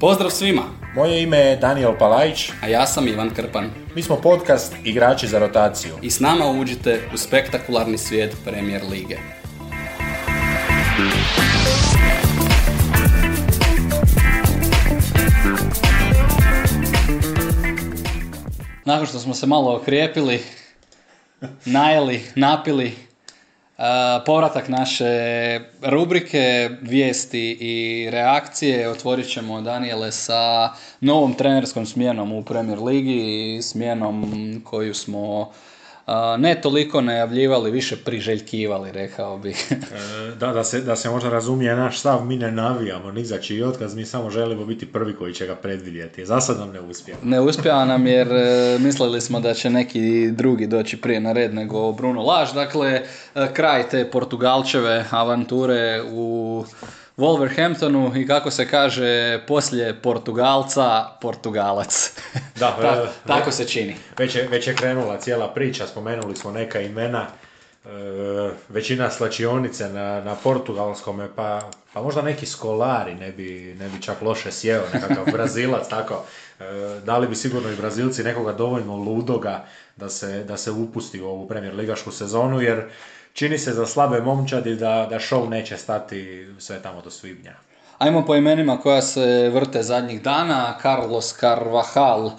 Pozdrav svima, Moje ime je Daniel Palajić, a ja sam Ivan Krpan mi smo podcast Igrači za rotaciju. i s nama uđite u spektakularni svijet Premier Lige. Nakon što smo se malo okrijepili, najeli, napili, povratak naše rubrike, vijesti i reakcije otvorit ćemo Daniele sa novom trenerskom smjenom u Premier Ligi i smjenom koju smo ne toliko najavljivali, više priželjkivali, rekao bih. E, Da, da se, da se možda razumije naš stav, mi ne navijamo ni za čiji otkaz, mi samo želimo biti prvi koji će ga predvidjeti. Za sad nam ne uspije. Ne uspjeva nam jer e, mislili smo da će neki drugi doći prije na red nego Bruno Laž. Dakle, e, kraj te Portugalčeve avanture u Wolverhamptonu i kako se kaže, poslije Portugalca, Portugalac. Da, Ta- e, tako se čini. Već je, već je krenula cijela priča, spomenuli smo neka imena, e, većina slačionice na, na portugalskome, pa, pa možda neki skolari ne bi, ne bi čak loše sjeo, nekakav brazilac, tako. E, dali bi sigurno i brazilci nekoga dovoljno ludoga da se, da se upusti u ovu premier ligašku sezonu, jer čini se za slabe momčadi da, da show neće stati sve tamo do svibnja. Ajmo po imenima koja se vrte zadnjih dana. Carlos Carvajal, e,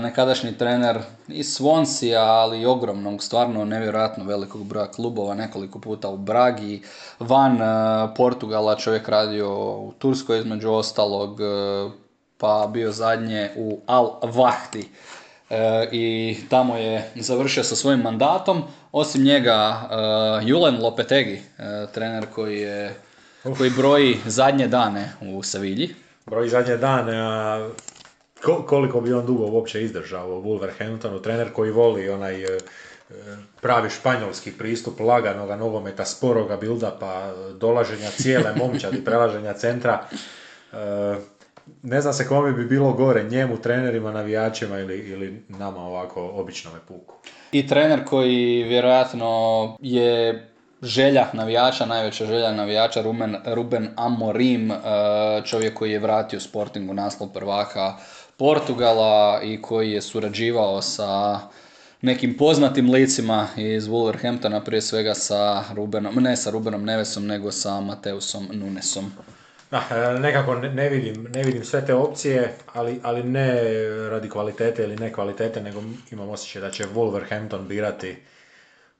nekadašnji trener iz Swansea, ali i ogromnog, stvarno nevjerojatno velikog broja klubova, nekoliko puta u Bragi, van e, Portugala, čovjek radio u Turskoj između ostalog, e, pa bio zadnje u Al Vahdi. E, i tamo je završio sa svojim mandatom. Osim njega, e, Julen Lopetegi, e, trener koji je koji broji zadnje dane u Sevilji. Broj zadnje dane, a ko- koliko bi on dugo uopće izdržao u Wolverhamptonu, trener koji voli onaj pravi španjolski pristup laganoga nogometa, sporoga build-upa, dolaženja cijele momčadi, prelaženja centra. Ne znam se kome bi bilo gore, njemu, trenerima, navijačima ili, ili nama ovako običnome puku. I trener koji vjerojatno je želja navijača, najveća želja navijača, Ruben, Ruben Amorim, e, čovjek koji je vratio Sportingu naslov prvaka Portugala i koji je surađivao sa nekim poznatim licima iz Wolverhamptona, prije svega sa Rubenom, ne sa Rubenom Nevesom, nego sa Mateusom Nunesom. Da, e, nekako ne, vidim, ne vidim sve te opcije, ali, ali ne radi kvalitete ili ne kvalitete, nego imam osjećaj da će Wolverhampton birati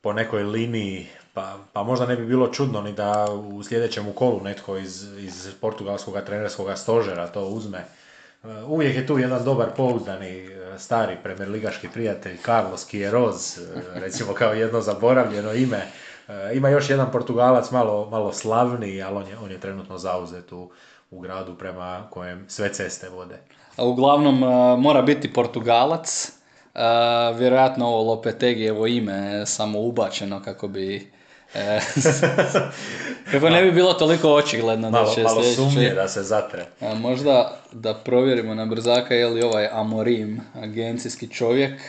po nekoj liniji, pa, pa možda ne bi bilo čudno ni da u sljedećem kolu netko iz, iz portugalskog trenerskog stožera to uzme. E, Uvijek je tu jedan dobar pouzdani e, stari ligaški prijatelj Carlos Queiroz, recimo kao jedno zaboravljeno ime. E, Ima još jedan Portugalac malo, malo slavniji, ali on je, on je trenutno zauzet u, u gradu prema kojem sve ceste vode. A Uglavnom e, mora biti Portugalac, e, vjerojatno ovo Lopetegijevo ime samo ubačeno kako bi e, kako ne bi bilo toliko očigledno da Malo, će malo sumnje da se zatre. A možda da provjerimo na brzaka je li ovaj Amorim agencijski čovjek,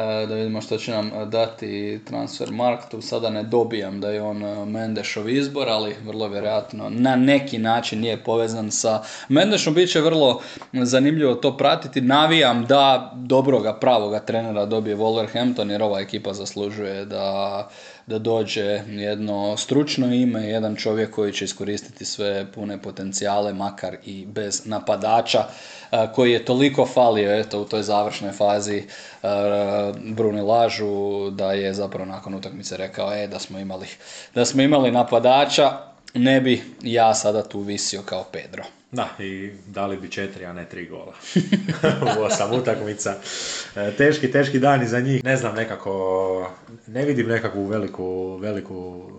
da vidimo što će nam dati transfer tu Sada ne dobijam da je on e, Mendešov izbor, ali vrlo vjerojatno na neki način nije povezan sa Mendešom. Biće vrlo zanimljivo to pratiti. Navijam da dobroga, pravoga trenera dobije Wolverhampton jer ova ekipa zaslužuje da da dođe jedno stručno ime, jedan čovjek koji će iskoristiti sve pune potencijale, makar i bez napadača, a, koji je toliko falio eto, u toj završnoj fazi a, Bruni Lažu, da je zapravo nakon utakmice rekao e, da smo imali, da smo imali napadača, ne bi ja sada tu visio kao Pedro. Da, i dali bi četiri, a ne tri gola. u osam utakmica. E, Teški, teški dani za njih. Ne znam, nekako, ne vidim nekakvu veliku, veliku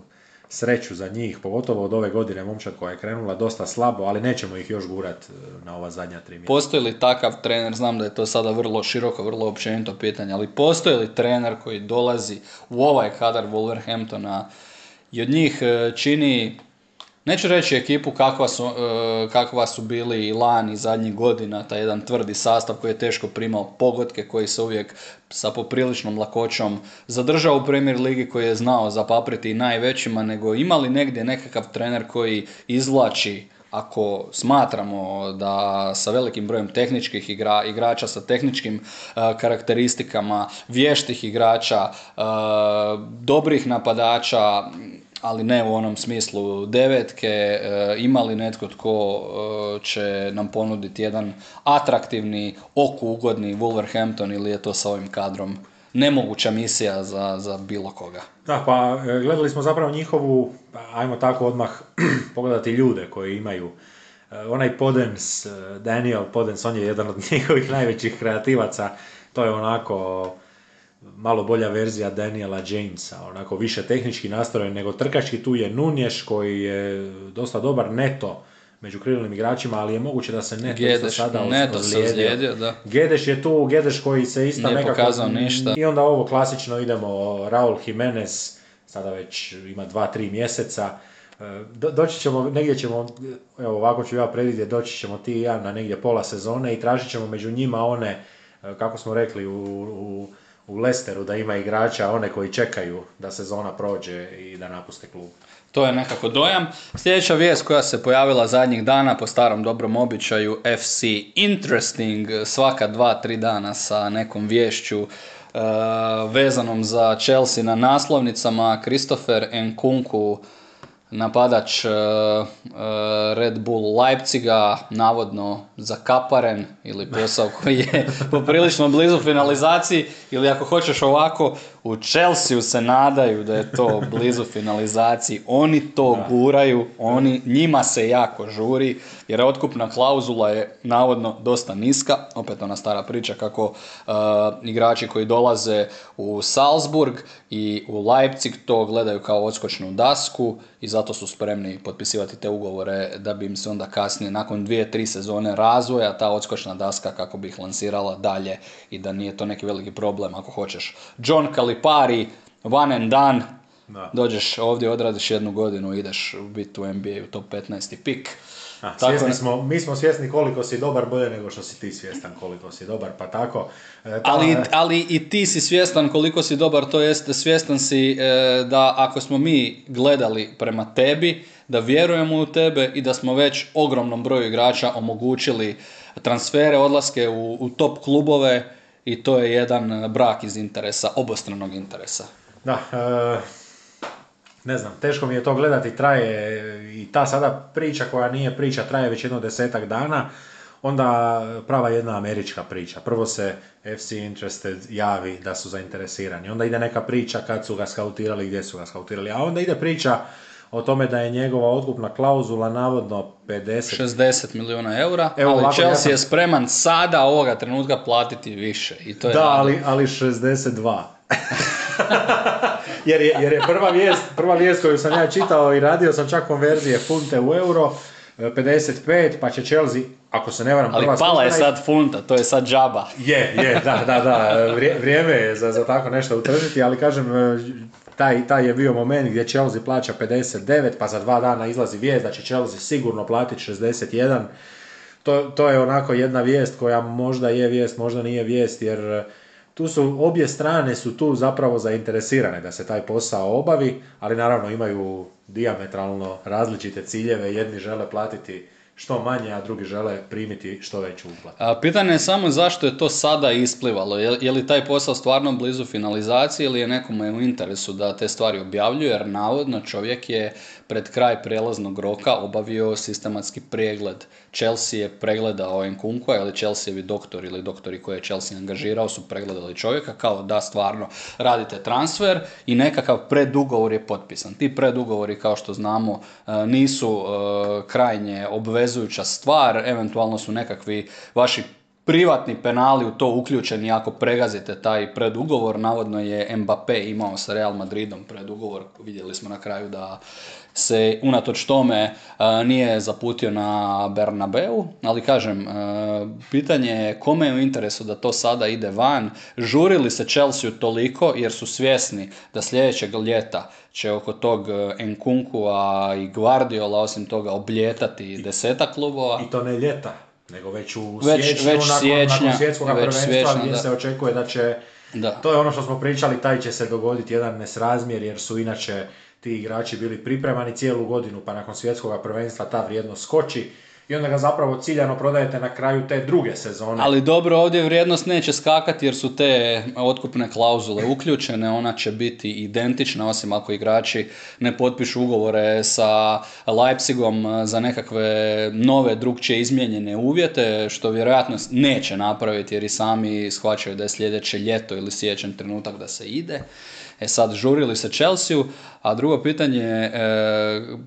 sreću za njih, pogotovo od ove godine momčad koja je krenula dosta slabo, ali nećemo ih još gurat e, na ova zadnja tri mjeseca. Postoji li takav trener, znam da je to sada vrlo široko, vrlo općenito pitanje, ali postoji li trener koji dolazi u ovaj kadar Wolverhamptona i od njih e, čini neću reći ekipu kakva su, e, kakva su bili i lani zadnjih godina, taj jedan tvrdi sastav koji je teško primao pogodke, koji se uvijek sa popriličnom lakoćom zadržao u Premier Ligi, koji je znao zapapriti i najvećima, nego imali negdje nekakav trener koji izvlači ako smatramo da sa velikim brojem tehničkih igra, igrača, sa tehničkim uh, karakteristikama, vještih igrača, uh, dobrih napadača, ali ne u onom smislu devetke, uh, ima li netko tko će nam ponuditi jedan atraktivni, oku ugodni Wolverhampton ili je to sa ovim kadrom nemoguća misija za, za bilo koga. Da, pa e, gledali smo zapravo njihovu, ajmo tako odmah pogledati ljude koji imaju. E, onaj Podens, e, Daniel Podens, on je jedan od njihovih najvećih kreativaca. To je onako malo bolja verzija Daniela Jamesa, onako više tehnički nastrojen nego trkački. Tu je Nunješ koji je dosta dobar neto među krilnim igračima, ali je moguće da se Neto Gedeš, sada neto ozlijedio. da. Gedeš je tu, Gedeš koji se isto nekako... pokazao ništa. I onda ovo klasično idemo, Raul Jimenez, sada već ima dva, tri mjeseca, e, do, doći ćemo, negdje ćemo, evo ovako ću ja predvidjeti, doći ćemo ti i ja na negdje pola sezone i tražit ćemo među njima one, e, kako smo rekli u, u, u Lesteru, da ima igrača, one koji čekaju da sezona prođe i da napuste klub. To je nekako dojam. Sljedeća vijest koja se pojavila zadnjih dana po starom dobrom običaju FC Interesting svaka dva, tri dana sa nekom vješću uh, vezanom za Chelsea na naslovnicama. Christopher Nkunku napadač uh, Red Bull Leipziga, navodno zakaparen ili posao koji je poprilično blizu finalizaciji ili ako hoćeš ovako u Chelsea se nadaju da je to blizu finalizaciji, oni to guraju, oni, njima se jako žuri, jer otkupna klauzula je navodno dosta niska, opet ona stara priča kako uh, igrači koji dolaze u Salzburg i u Leipzig to gledaju kao odskočnu dasku i zato su spremni potpisivati te ugovore da bi im se onda kasnije nakon dvije, tri sezone razvoja ta odskočna daska kako bi ih lansirala dalje i da nije to neki veliki problem ako hoćeš. John Calipari, one and done, da. dođeš ovdje, odradiš jednu godinu, ideš biti u NBA u top 15. pik. A, tako smo, mi smo svjesni koliko si dobar, bolje nego što si ti svjestan koliko si dobar, pa tako. E, ali, ali i ti si svjestan koliko si dobar, to jest svjestan si e, da ako smo mi gledali prema tebi, da vjerujemo u tebe i da smo već ogromnom broju igrača omogućili transfere, odlaske u, u top klubove i to je jedan brak iz interesa, obostranog interesa. Da, e, ne znam, teško mi je to gledati, traje i ta sada priča koja nije priča, traje već jedno desetak dana, onda prava jedna američka priča. Prvo se FC Interested javi da su zainteresirani, onda ide neka priča kad su ga skautirali, gdje su ga skautirali, a onda ide priča o tome da je njegova otkupna klauzula navodno 50... 60 milijuna eura, Evo, ali ovako, Chelsea je spreman sada ovoga trenutka platiti više. I to je da, ali, ali 62. jer, je, jer je prva vijest, prva vijest koju sam ja čitao i radio sam čak konverzije funte u euro, 55, pa će Chelsea, ako se ne varam, Ali pala je sad funta, to je sad džaba. Je, je, da, da, da, vrijeme je za, za tako nešto utržiti, ali kažem, taj, taj je bio moment gdje Chelsea plaća 59, pa za dva dana izlazi vijest da će Chelsea sigurno platiti 61. To, to je onako jedna vijest koja možda je vijest, možda nije vijest, jer tu su, obje strane su tu zapravo zainteresirane da se taj posao obavi, ali naravno imaju diametralno različite ciljeve, jedni žele platiti što manje, a drugi žele primiti što veću uplatu. A pitanje je samo zašto je to sada isplivalo. Je, je li taj posao stvarno blizu finalizacije ili je nekome u interesu da te stvari objavljuje, jer navodno čovjek je pred kraj prelaznog roka obavio sistematski pregled. Chelsea je pregledao Nkunku, ali Chelseavi doktor ili doktori koje je Chelsea angažirao su pregledali čovjeka kao da stvarno radite transfer i nekakav predugovor je potpisan. Ti predugovori kao što znamo e, nisu e, krajnje obvezujuća stvar, eventualno su nekakvi vaši privatni penali u to uključeni ako pregazite taj predugovor. Navodno je Mbappé imao sa Real Madridom predugovor. Vidjeli smo na kraju da se unatoč tome nije zaputio na Bernabeu, ali kažem, pitanje je kome je u interesu da to sada ide van, žuri li se Chelsea toliko jer su svjesni da sljedećeg ljeta će oko tog a i Guardiola osim toga obljetati deseta klubova. I to ne ljeta, nego već u već, siječnju, već nakon, siječnja, nakon svjetskog prvenstva gdje se očekuje da će, da. to je ono što smo pričali, taj će se dogoditi jedan nesrazmjer jer su inače ti igrači bili pripremani cijelu godinu, pa nakon svjetskog prvenstva ta vrijednost skoči i onda ga zapravo ciljano prodajete na kraju te druge sezone. Ali dobro, ovdje vrijednost neće skakati jer su te otkupne klauzule uključene, ona će biti identična osim ako igrači ne potpišu ugovore sa Leipzigom za nekakve nove, drugčije izmijenjene uvjete, što vjerojatno neće napraviti jer i sami shvaćaju da je sljedeće ljeto ili sjećan trenutak da se ide. E sad, žurili se Chelsea, a drugo pitanje je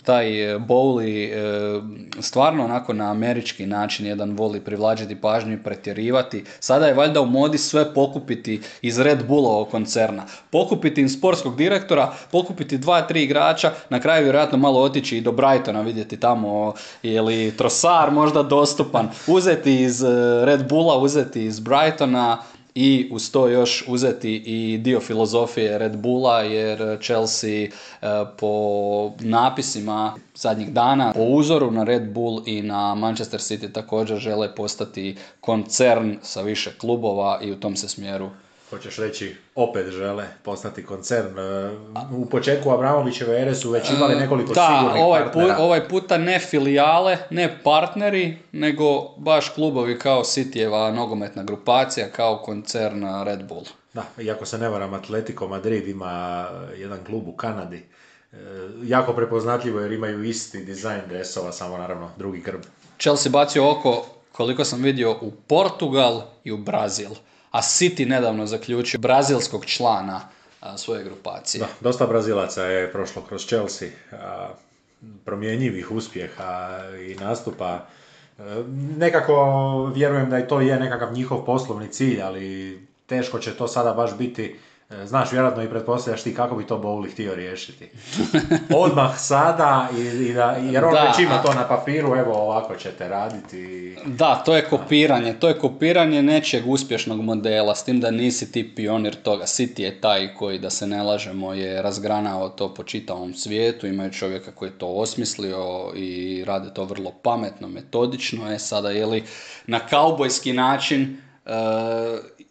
taj Bowley e, stvarno onako na američki način jedan voli privlačiti pažnju i pretjerivati. Sada je valjda u modi sve pokupiti iz Red Bullovog koncerna. Pokupiti im sportskog direktora, pokupiti dva, tri igrača, na kraju vjerojatno malo otići i do Brightona vidjeti tamo je li Trosar možda dostupan, uzeti iz e, Red Bulla, uzeti iz Brightona, i uz to još uzeti i dio filozofije Red Bulla jer Chelsea e, po napisima zadnjih dana po uzoru na Red Bull i na Manchester City također žele postati koncern sa više klubova i u tom se smjeru Hoćeš reći, opet žele postati koncern. E, u početku Abramovićeve ere su već imali nekoliko da, sigurnih ovaj partnera. ovaj puta ne filijale, ne partneri, nego baš klubovi kao Cityjeva nogometna grupacija, kao koncern Red Bull. Da, iako se ne varam, Atletico Madrid ima jedan klub u Kanadi. E, jako prepoznatljivo jer imaju isti dizajn dresova, samo naravno drugi grb. Chelsea bacio oko, koliko sam vidio, u Portugal i u Brazil a City nedavno zaključio brazilskog člana svoje grupacije. Da, dosta Brazilaca je prošlo kroz Chelsea, promjenjivih uspjeha i nastupa. E, nekako vjerujem da i to je nekakav njihov poslovni cilj, ali teško će to sada baš biti znaš, vjerojatno i pretpostavljaš ti kako bi to Bowley htio riješiti. Odmah sada, i, i da, jer on već ima to na papiru, evo ovako ćete raditi. Da, to je kopiranje, to je kopiranje nečeg uspješnog modela, s tim da nisi ti pionir toga. City je taj koji, da se ne lažemo, je razgranao to po čitavom svijetu, imaju čovjeka koji je to osmislio i rade to vrlo pametno, metodično. Je sada, je li na kaubojski način, e,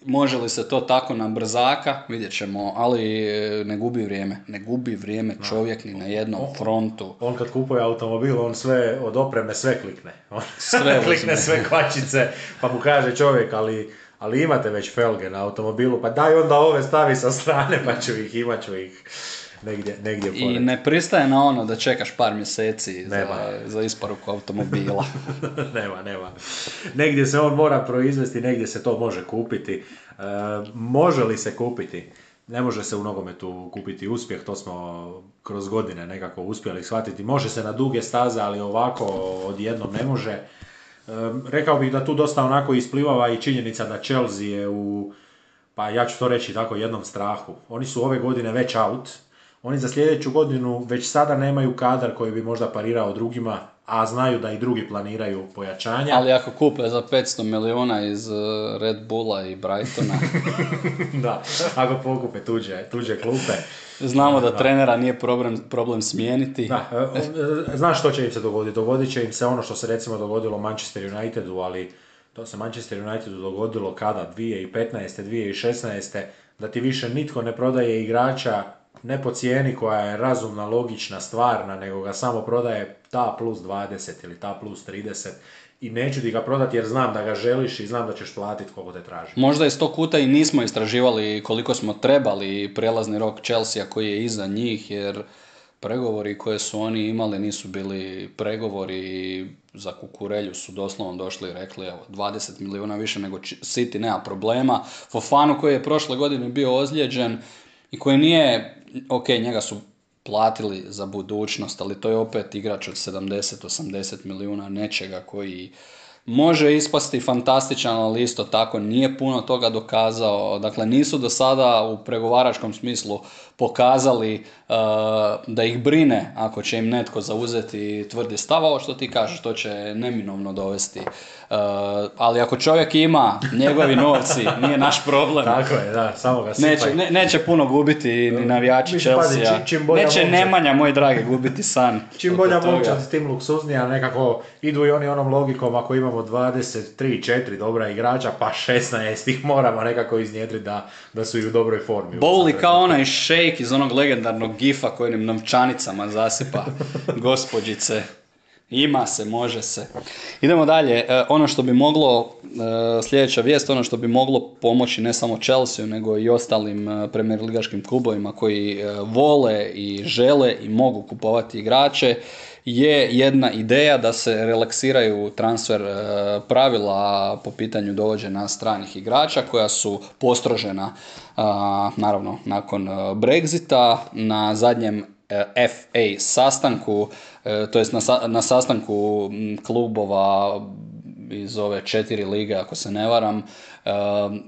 Može li se to tako na brzaka, vidjet ćemo, ali e, ne gubi vrijeme. Ne gubi vrijeme čovjek ni na jednom frontu. On kad kupuje automobil, on sve od opreme sve klikne. On sve klikne sve kvačice, pa mu kaže čovjek, ali, ali imate već felge na automobilu, pa daj onda ove stavi sa strane, pa ću ih, imat ću ih negdje, negdje I ne pristaje na ono da čekaš par mjeseci za, za isporuku automobila. nema, nema. Negdje se on mora proizvesti, negdje se to može kupiti. E, može li se kupiti? Ne može se u nogometu kupiti uspjeh, to smo kroz godine nekako uspjeli shvatiti. Može se na duge staze, ali ovako odjednom ne može. E, rekao bih da tu dosta onako isplivava i činjenica da Chelsea je u, pa ja ću to reći tako, jednom strahu. Oni su ove godine već out, oni za sljedeću godinu već sada nemaju kadar koji bi možda parirao drugima, a znaju da i drugi planiraju pojačanja. Ali ako kupe za 500 miliona iz e, Red Bulla i Brightona... da, ako pokupe tuđe, tuđe klupe. Znamo da, trenera nije problem, problem smijeniti. Da, e, e, znaš što će im se dogoditi? Dogodit će im se ono što se recimo dogodilo Manchester Unitedu, ali to se Manchester Unitedu dogodilo kada? 2015. 2016. da ti više nitko ne prodaje igrača ne po cijeni koja je razumna, logična, stvarna, nego ga samo prodaje ta plus 20 ili ta plus 30 i neću ti ga prodati jer znam da ga želiš i znam da ćeš platiti koliko te traži. Možda iz tog kuta i nismo istraživali koliko smo trebali prelazni rok Chelsea koji je iza njih jer pregovori koje su oni imali nisu bili pregovori za kukurelju su doslovno došli i rekli evo 20 milijuna više nego City nema problema. Fofanu koji je prošle godine bio ozlijeđen i koji nije ok, njega su platili za budućnost, ali to je opet igrač od 70-80 milijuna nečega koji može ispasti fantastičan, ali isto tako nije puno toga dokazao. Dakle, nisu do sada u pregovaračkom smislu pokazali uh, da ih brine ako će im netko zauzeti tvrdi stav, ovo što ti kažeš, to će neminovno dovesti. Uh, ali ako čovjek ima njegovi novci, nije naš problem. Tako je, da, samo ga sipaj. Neće, ne- neće puno gubiti ni navijači Chelsea. Neće momčad. Nemanja, moj dragi, gubiti san. Čim bolja momčad, tim luksuznija, nekako idu i oni onom logikom, ako imamo 23-4 dobra igrača, pa 16 ih moramo nekako iznjedriti da, da su i u dobroj formi. Bowley kao onaj šejk iz onog legendarnog gifa koji onim novčanicama zasipa gospođice. Ima se, može se. Idemo dalje. E, ono što bi moglo, e, sljedeća vijest, ono što bi moglo pomoći ne samo Chelsea, nego i ostalim e, premier ligaškim klubovima koji e, vole i žele i mogu kupovati igrače, je jedna ideja da se relaksiraju transfer e, pravila po pitanju dovođenja stranih igrača koja su postrožena naravno nakon e, Brexita na zadnjem FA sastanku, to jest na, na sastanku klubova iz ove četiri lige, ako se ne varam, e,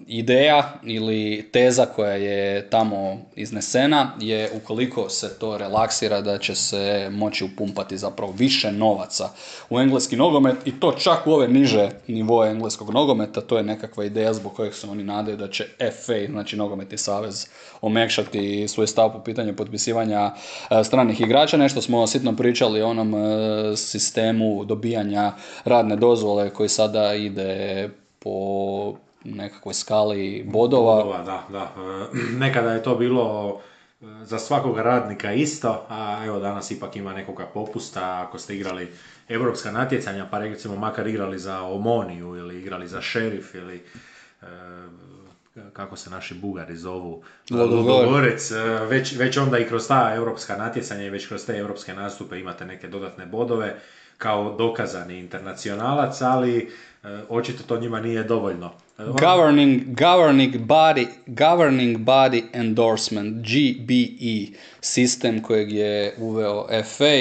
ideja ili teza koja je tamo iznesena je ukoliko se to relaksira da će se moći upumpati zapravo više novaca u engleski nogomet i to čak u ove niže nivoe engleskog nogometa, to je nekakva ideja zbog kojeg se oni nadaju da će FA, znači nogometni savez, omekšati svoj stav po pitanju potpisivanja e, stranih igrača. Nešto smo sitno pričali o onom e, sistemu dobijanja radne dozvole koji sada ide po nekakvoj skali bodova. Bodova, da, da. E, Nekada je to bilo e, za svakog radnika isto, a evo danas ipak ima nekoga popusta ako ste igrali europska natjecanja, pa recimo makar igrali za Omoniju ili igrali za Šerif ili e, kako se naši Bugari zovu, Ludogorec. Već, već onda i kroz ta europska natjecanja i već kroz te europske nastupe imate neke dodatne bodove kao dokazani internacionalac, ali e, očito to njima nije dovoljno. Governing, governing, body, governing Body Endorsement, GBE, sistem kojeg je uveo FA.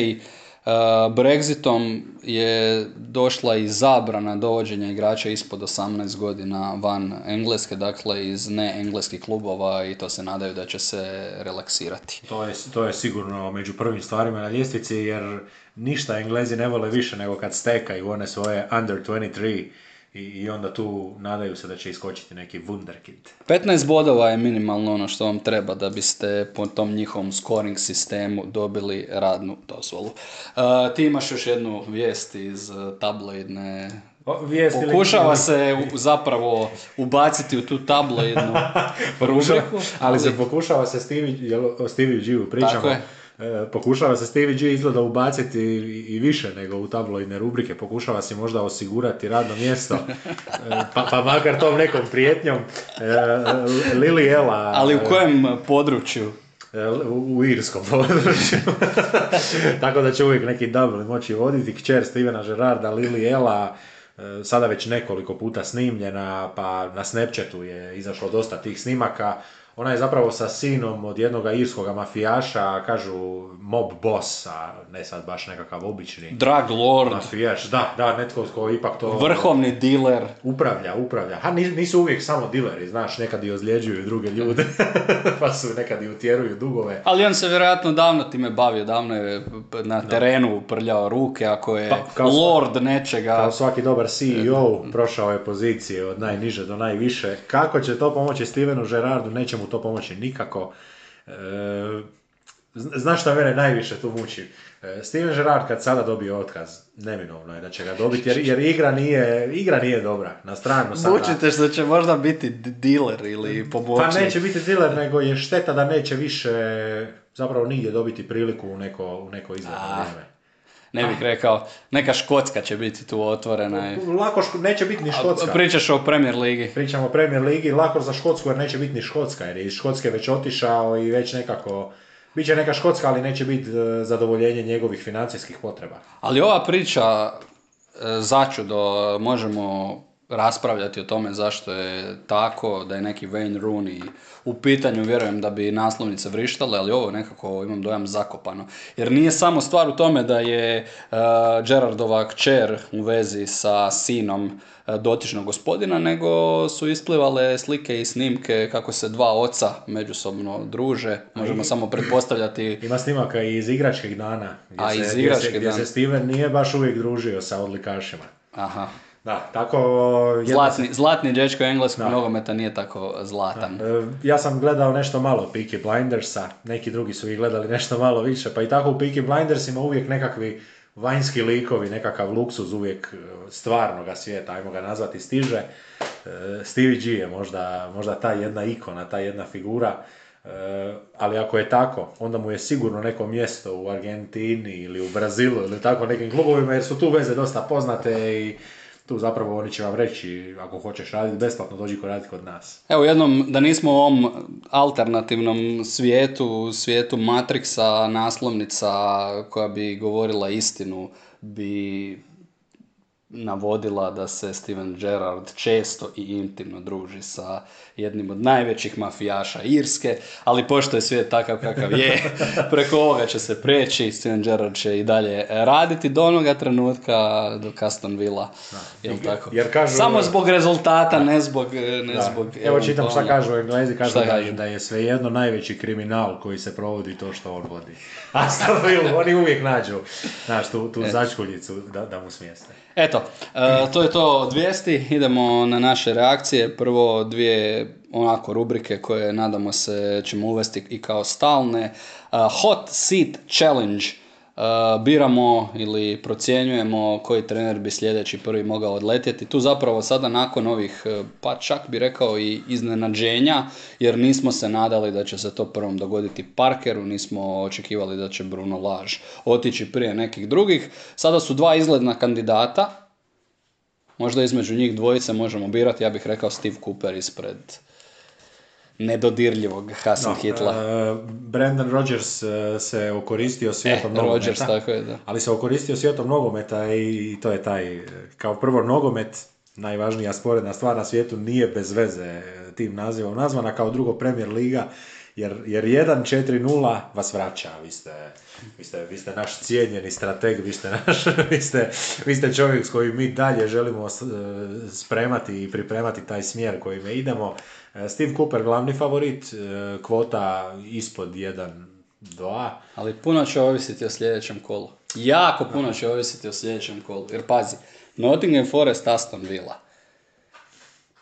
Uh, Brexitom je došla i zabrana dovođenja igrača ispod 18 godina van Engleske, dakle iz ne engleskih klubova i to se nadaju da će se relaksirati. To je, to je sigurno među prvim stvarima na ljestvici, jer ništa Englezi ne vole više nego kad stekaju one svoje under 23 i, i onda tu nadaju se da će iskočiti neki wunderkind. 15 bodova je minimalno ono što vam treba da biste po tom njihovom scoring sistemu dobili radnu dozvolu. Uh, ti imaš još jednu vijest iz uh, tabloidne... Vijest Pokušava ili- se u- zapravo ubaciti u tu tabloidnu rubriku. ali se pokušava se Stevie, Stevie G-u pričamo. Tako je. E, pokušava se Stevie G izgleda ubaciti i, više nego u tabloidne rubrike, pokušava si možda osigurati radno mjesto, E, pa, pa makar tom nekom prijetnjom. E, Lily Ella... Ali u kojem području? U, irskom području. Tako da će uvijek neki Dublin moći voditi. Kćer Stevena Gerarda, Lily Ella, e, sada već nekoliko puta snimljena, pa na Snapchatu je izašlo dosta tih snimaka. Ona je zapravo sa sinom od jednog irskog mafijaša, kažu mob boss, a ne sad baš nekakav obični Drag Lord, mafijaš. Da, da, netko ko ipak to vrhovni diler. upravlja, upravlja. Ha, nis- nisu uvijek samo dileri, znaš, nekad i ozljeđuju druge ljude, pa su nekad i utjeruju dugove. Ali on se vjerojatno davno time bavio, davno je na terenu prljao ruke, ako je Pa, kao lord nečega. Kao svaki dobar CEO, prošao je pozicije od najniže do najviše. Kako će to pomoći Stevenu Gerardu? Neće mu to pomoći nikako. E, zna- znaš šta mene najviše tu muči? E, Steven Gerrard kad sada dobije otkaz, neminovno je da će ga dobiti, jer, jer igra, nije, igra nije dobra. Na stranu sada. Mučite što će možda biti d- diler ili Pa pomoćnik. neće biti dealer, nego je šteta da neće više zapravo nigdje dobiti priliku u neko, u neko izgledno vrijeme. Ne bih rekao, neka Škotska će biti tu otvorena. Lako ško- neće biti ni Škotska. Pričaš o Premier Ligi. Pričamo o Premier Ligi, lako za Škotsku jer neće biti ni Škotska, jer je iz Škotske već otišao i već nekako... Biće neka Škotska, ali neće biti e, zadovoljenje njegovih financijskih potreba. Ali ova priča e, začudo možemo raspravljati o tome zašto je tako, da je neki Wayne Rooney u pitanju, vjerujem da bi naslovnice vrištale, ali ovo nekako imam dojam zakopano. Jer nije samo stvar u tome da je uh, Gerardova kćer u vezi sa sinom uh, dotičnog gospodina, nego su isplivale slike i snimke kako se dva oca međusobno druže. Možemo samo pretpostavljati... Ima snimaka i iz igračkih dana. Gdje A, se, iz gdje igračkih se, gdje dana. se Steven nije baš uvijek družio sa odlikašima. Aha. Da, tako... jedna Zlatni, zlatni dječko engleskog Da. nogometa nije tako zlatan. E, Ja sam gledao nešto malo Peaky Blindersa, neki drugi su ih gledali nešto malo više, pa i tako u Peaky Blindersima uvijek nekakvi vanjski likovi, nekakav luksuz uvijek e, stvarnoga svijeta, ajmo ga nazvati, stiže. E, Stevie G je možda, možda ta jedna ikona, ta jedna figura, ali ako je tako, onda mu je sigurno neko mjesto u Argentini ili u Brazilu ili tako nekim klubovima, jer su tu veze dosta poznate i tu zapravo oni će vam reći, ako hoćeš raditi besplatno, dođi ko raditi kod nas. Evo jednom, da nismo u ovom alternativnom svijetu, svijetu Matrixa, naslovnica koja bi govorila istinu, bi navodila da se Steven Gerrard često i intimno druži sa jednim od najvećih mafijaša Irske, ali pošto je svijet takav kakav je, preko ovoga će se preći, Steven Gerrard će i dalje raditi do onoga trenutka dok Aston Villa, jel tako? jer kažu- Samo zbog rezultata, ne zbog... Ne Da. zbog Evo čitam šta kažu Englezi, kažu Šta da, da je svejedno najveći kriminal koji se provodi to što on vodi. Aston Villa, oni uvijek nađu znaš, tu, E. tu začkuljicu da, da mu smjeste. Eto, e, to je to od vijesti. Idemo na naše reakcije. Prvo dvije onako rubrike koje nadamo se ćemo uvesti i kao stalne. E, hot Seat Challenge. E, biramo ili procjenjujemo koji trener bi sljedeći prvi mogao odletjeti. Tu zapravo sada nakon ovih, e, pa čak bi rekao i iznenađenja, jer nismo se nadali da će se to prvom dogoditi Parkeru, nismo očekivali da će Bruno Laž otići prije nekih drugih. Sada su dva izgledna kandidata, možda između njih dvojice možemo birati, ja bih rekao Steve Cooper ispred nedodirljivog Hasan Hitla. E, Brandon Rodgers e, se okoristio svijetom Eh, nogometa. Rodgers, tako je, da. Ali se okoristio svijetom nogometa i, i to je taj, kao prvo nogomet, najvažnija sporedna stvar na svijetu, nije bez veze e, tim nazivom nazvana, kao drugo Premier Liga, jer, jer 1-4-0 vas vraća, vi ste, vi, ste, vi ste naš cijenjeni strateg, vi ste, naš, vi, ste, vi ste čovjek s kojim mi dalje želimo spremati i pripremati taj smjer kojime idemo. E, Steve Cooper glavni favorit, e, kvota ispod 1-2, Ali puno će ovisiti o sljedećem kolu. Jako puno će ovisiti o sljedećem kolu. Jer pazi, Nottingham Forest Aston Villa.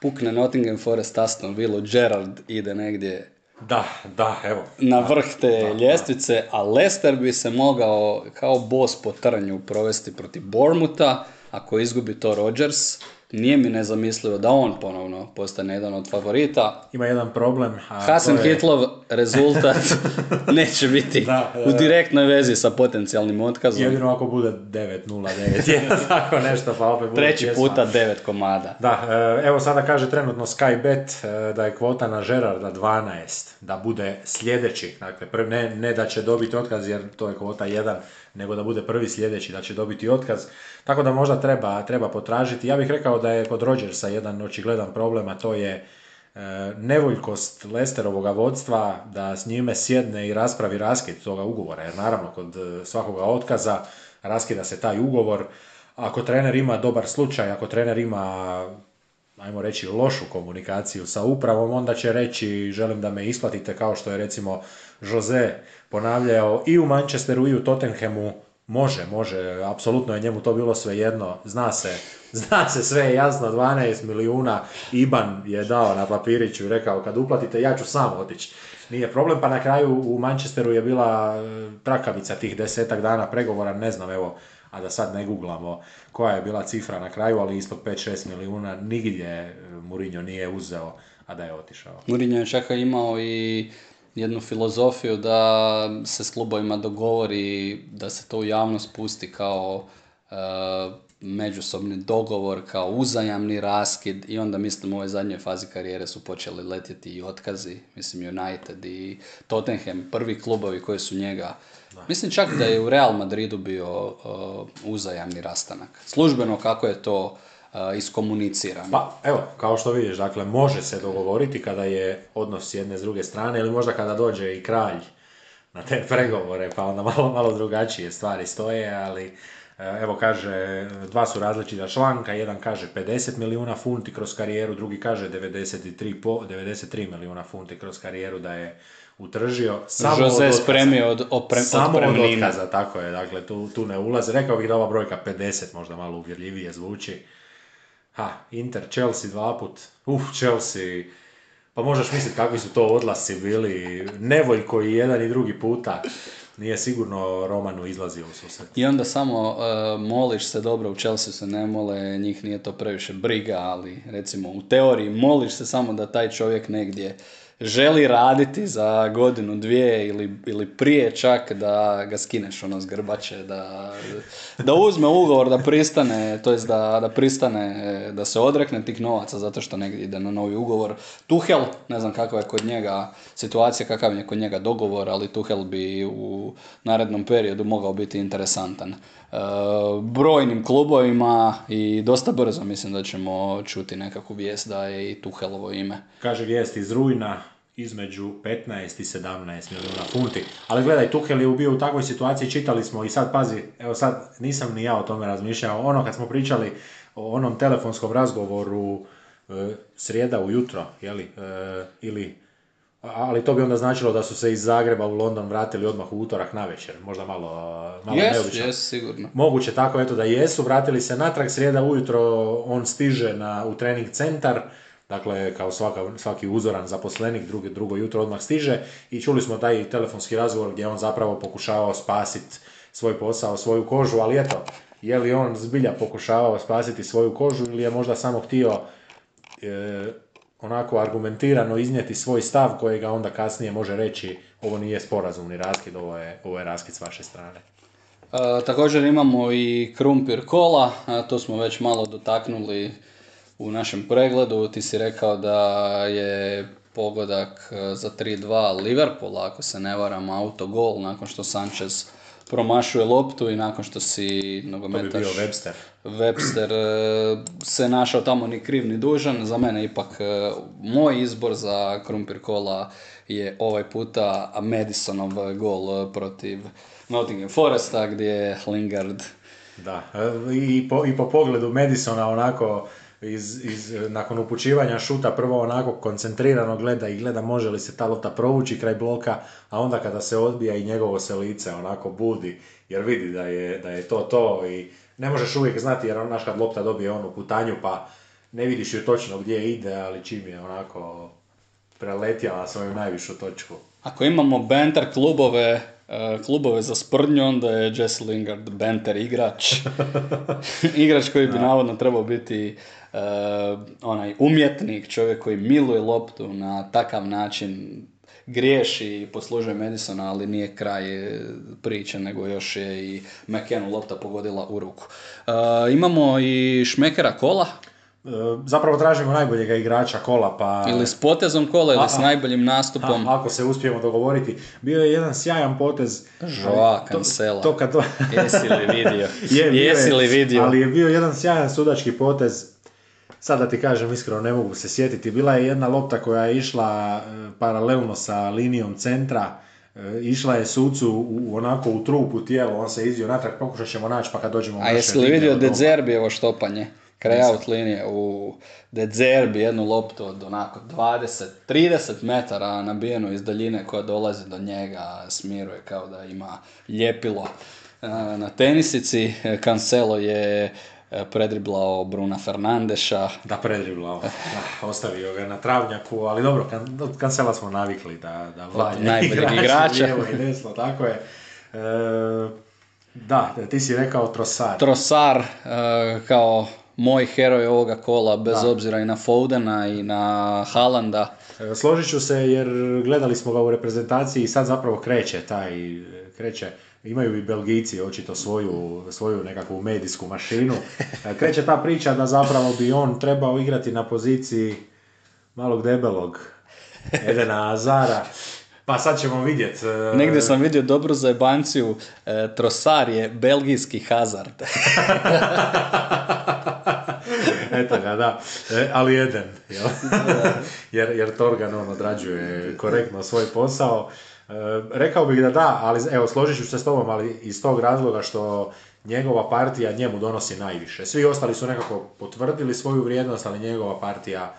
Pukne Nottingham Forest Aston Villa, Gerard ide negdje Da, da, evo. na vrh te ljestvice, a Leicester bi se mogao kao bos po trnju provesti protiv Bormuta, ako izgubi to Rodgers. Nije mi nezamislivo da on ponovno postane jedan od favorita. Ima jedan problem. A Hasan je- Hitlov rezultat neće biti Da, da, u da. direktnoj vezi sa potencijalnim otkazom. Jedino ako bude 9-0, 9-1, tako nešto, pa opet bude Treći pjesma. puta devet komada. Da, e, evo sada kaže trenutno Sky Bet e, da je kvota na Gerarda 12, da bude sljedeći, dakle ne, ne da će dobiti otkaz jer to je kvota 1, nego da bude prvi sljedeći, da će dobiti otkaz. Tako da možda treba, treba potražiti. Ja bih rekao da je kod Rodgersa jedan očigledan problem, a to je e, nevoljkost Lesterovoga vodstva da s njime sjedne i raspravi raskid toga ugovora, jer naravno kod e, svakoga otkaza raskida se taj ugovor. Ako trener ima dobar slučaj, ako trener ima ajmo reći, lošu komunikaciju sa upravom, onda će reći želim da me isplatite kao što je recimo Jose ponavljao i u Manchesteru i u Tottenhamu Može, može, apsolutno je njemu to bilo svejedno, zna se, zna se sve jasno, 12 milijuna, Iban je dao na papiriću i rekao kad uplatite ja ću sam otići. Nije problem, pa na kraju u Manchesteru je bila e, trakavica tih desetak dana pregovora, ne znam, evo, a da sad ne googlamo koja je bila cifra na kraju, ali ispod 5-6 milijuna nigdje e, Mourinho nije uzeo, a da je otišao. Mourinho je čak imao i jednu filozofiju da se s klubovima dogovori da se to u javnost pusti kao e, međusobni dogovor, kao uzajamni raskid i onda mislim u ovoj zadnjoj fazi karijere su počeli letjeti i otkazi, mislim United i Tottenham, prvi klubovi koji su njega Mislim čak da je u Real Madridu bio e, uzajamni rastanak. Službeno kako je to iskomunicirani. Pa, evo, kao što vidiš, dakle, može se dogovoriti kada je odnos s jedne s druge strane ili možda kada dođe i kralj na te pregovore, pa onda malo, malo drugačije stvari stoje, ali e, evo kaže, dva su različita članka, jedan kaže 50 milijuna funti kroz karijeru, drugi kaže 93, po, 93 milijuna funti kroz karijeru da je utržio. Samo Jose od otkaza. spremio od opre, Samo od otkaza, tako je, dakle tu, tu ne ulazi. Rekao bih da ova brojka 50 možda malo uvjerljivije zvuči. Ha, Inter, Chelsea dva put. Uf, Chelsea. Pa možeš misliti kakvi su to odlasci bili. Nevoljko i jedan i drugi puta. Nije sigurno Romanu izlazio u susret. I onda samo uh, moliš se, dobro u Chelsea se ne mole, njih nije to previše briga, ali recimo u teoriji moliš se samo da taj čovjek negdje želi raditi za godinu, dvije ili, ili prije čak da ga skineš ono s grbače, da, da uzme ugovor, da pristane, to jest da, da pristane, da se odrekne tih novaca zato što negdje ide na novi ugovor. Tuhel, ne znam kakva je kod njega situacija, kakav je kod njega dogovor, ali Tuhel bi u narednom periodu mogao biti interesantan. E, brojnim klubovima i dosta brzo mislim da ćemo čuti nekakvu vijest da je i Tuhelovo ime. Kaže vijest iz Rujna između 15 i 17 milijuna funti. Ali gledaj, Tuhel je bio u takvoj situaciji, čitali smo i sad pazi, evo sad nisam ni ja o tome razmišljao, ono kad smo pričali o onom telefonskom razgovoru e, srijeda ujutro, jeli, e, ili ali to bi onda značilo da su se iz Zagreba u London vratili odmah u utorak navečer, možda malo, malo Jesu, neobično. jesu, sigurno. Moguće tako eto da jesu, vratili se natrag, srijeda ujutro on stiže na, u trening centar, dakle kao svaka, svaki uzoran zaposlenik, drugo, drugo jutro odmah stiže i čuli smo taj telefonski razgovor gdje je on zapravo pokušavao spasiti svoj posao, svoju kožu, ali eto, je li on zbilja pokušavao spasiti svoju kožu ili je možda samo htio e, onako argumentirano iznijeti svoj stav kojega onda kasnije može reći ovo nije sporazumni raskid, ovo je, ovo je raskid s vaše strane. E, također imamo i krumpir kola, a to smo već malo dotaknuli u našem pregledu. Ti si rekao da je pogodak e, za 3-2 Liverpoola, ako se ne varam, autogol nakon što Sanchez promašuje loptu i nakon što si To bi nogometaš bio Webster. Webster e, se našao tamo ni kriv ni dužan. Za mene ipak e, moj izbor za krumpir kola je ovaj puta Madisonov gol e, protiv Nottingham Foresta gdje je Lingard Da, i po, i po pogledu Madisona onako iz, iz, nakon upućivanja šuta prvo onako koncentrirano gleda i gleda može li se ta lopta provući kraj bloka, a onda kada se odbija i njegovo se lice onako budi jer vidi da je, da je to to i ne možeš uvijek znati jer onaš kad lopta dobije onu putanju pa ne vidiš ju točno gdje ide, ali čim je onako preletjala svoju najvišu točku. Ako imamo banter klubove, e, klubove za sprdnju, onda je Jesse Lingard banter igrač. igrač koji bi navodno trebao biti e, onaj umjetnik, čovjek koji miluje loptu na takav način griješi i poslužuje Madisona, ali nije kraj e, priče, nego još je i McKennu lopta pogodila u ruku. E, imamo i Šmekera kola, E, Zapravo tražimo najboljega igrača kola, pa... ili s potezom kola, ili A, s najboljim nastupom. A, ako se uspijemo dogovoriti. Bio je jedan sjajan potez. Joao ali to- Cancela. To, kad to... Jesi li vidio? Je, Jesi je, li vidio? Ali je bio jedan sjajan sudački potez. Sad da ti kažem iskreno, ne mogu se sjetiti. Bila je jedna lopta koja je išla e, paralelno sa linijom centra. E, Išla je sucu u, onako u trupu tijelo, on se izdio natrag, pokušat ćemo naći pa kad dođemo A jesi li vidio. De Zerbijevo štopanje? Kraj out linije u De Zerbi jednu loptu od onako 20, 30 metara nabijenu iz daljine koja dolazi do njega, smiruje kao da ima ljepilo e, na tenisici. Cancelo je predriblao Bruna Fernandeša. Da, predriblao. Da, ostavio ga na travnjaku, ali dobro, kan, od kancela smo navikli da, da valja najboljeg igrača. lijevo i desno, tako je. E, da, ti si rekao Trossard. Trosar e, kao moj heroj ovoga kola, bez Da. obzira i na Fodena i na Halanda. E, Složit ću se jer gledali smo ga u reprezentaciji i sad zapravo kreće taj, kreće, imaju i Belgijci očito svoju, svoju nekakvu medijsku mašinu. Kreće ta priča da zapravo bi on trebao igrati na poziciji malog debelog Edena Azara. Pa sad ćemo vidjeti. e, Negdje sam vidio dobru zajebanciju, e, Trosar je belgijski hazard. Eto ga, da. E, ali Eden, jel? jer, jer Torgan on odrađuje korektno svoj posao. E, rekao bih da da, ali evo, složit ću se s tobom, ali iz tog razloga što njegova partija njemu donosi najviše. Svi ostali su nekako potvrdili svoju vrijednost, ali njegova partija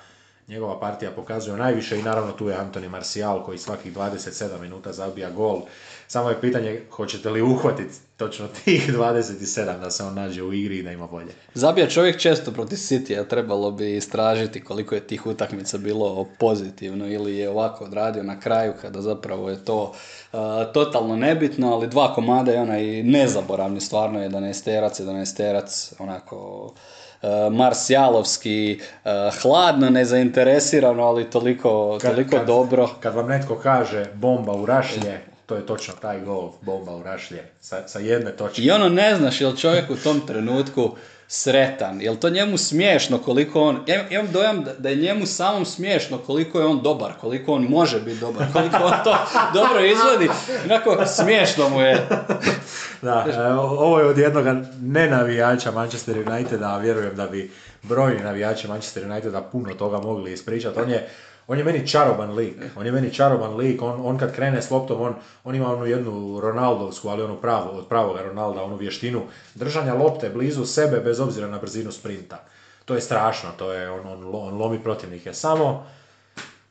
njegova partija pokazuje najviše i naravno tu je Antoni Marcial koji svakih 27 minuta zabija gol. Samo je pitanje hoćete li uhvatiti točno tih 27 da se on nađe u igri i da ima bolje. Zabija čovjek često protiv City, a trebalo bi istražiti koliko je tih utakmica bilo pozitivno ili je ovako odradio na kraju kada zapravo je to uh, totalno nebitno, ali dva komada je onaj nezaboravni stvarno 11 11 terac onako marsjalovski, hladno, nezainteresirano, ali toliko, toliko dobro. Kad vam netko kaže bomba u rašlje, to je točno taj gol, bomba u rašlje, sa, sa jedne točke. I ono ne znaš je li čovjek u tom trenutku sretan, je li to njemu smiješno koliko on, ja imam dojam da, da je njemu samom smiješno koliko je on dobar, koliko on može biti dobar, koliko on to dobro izvodi, onako smiješno mu je. Da, e, ovo je od jednog nenavijača Manchester Uniteda, a vjerujem da bi brojni navijači Manchester Uniteda puno toga mogli ispričati. On je, on je meni čaroban lik, on je meni čaroban lik, on, on kad krene s loptom, on, on ima onu jednu Ronaldovsku, ali onu pravu, od pravoga Ronalda, onu vještinu držanja lopte blizu sebe bez obzira na brzinu sprinta. To je strašno, to je, on, on, on lomi protivnike. Samo,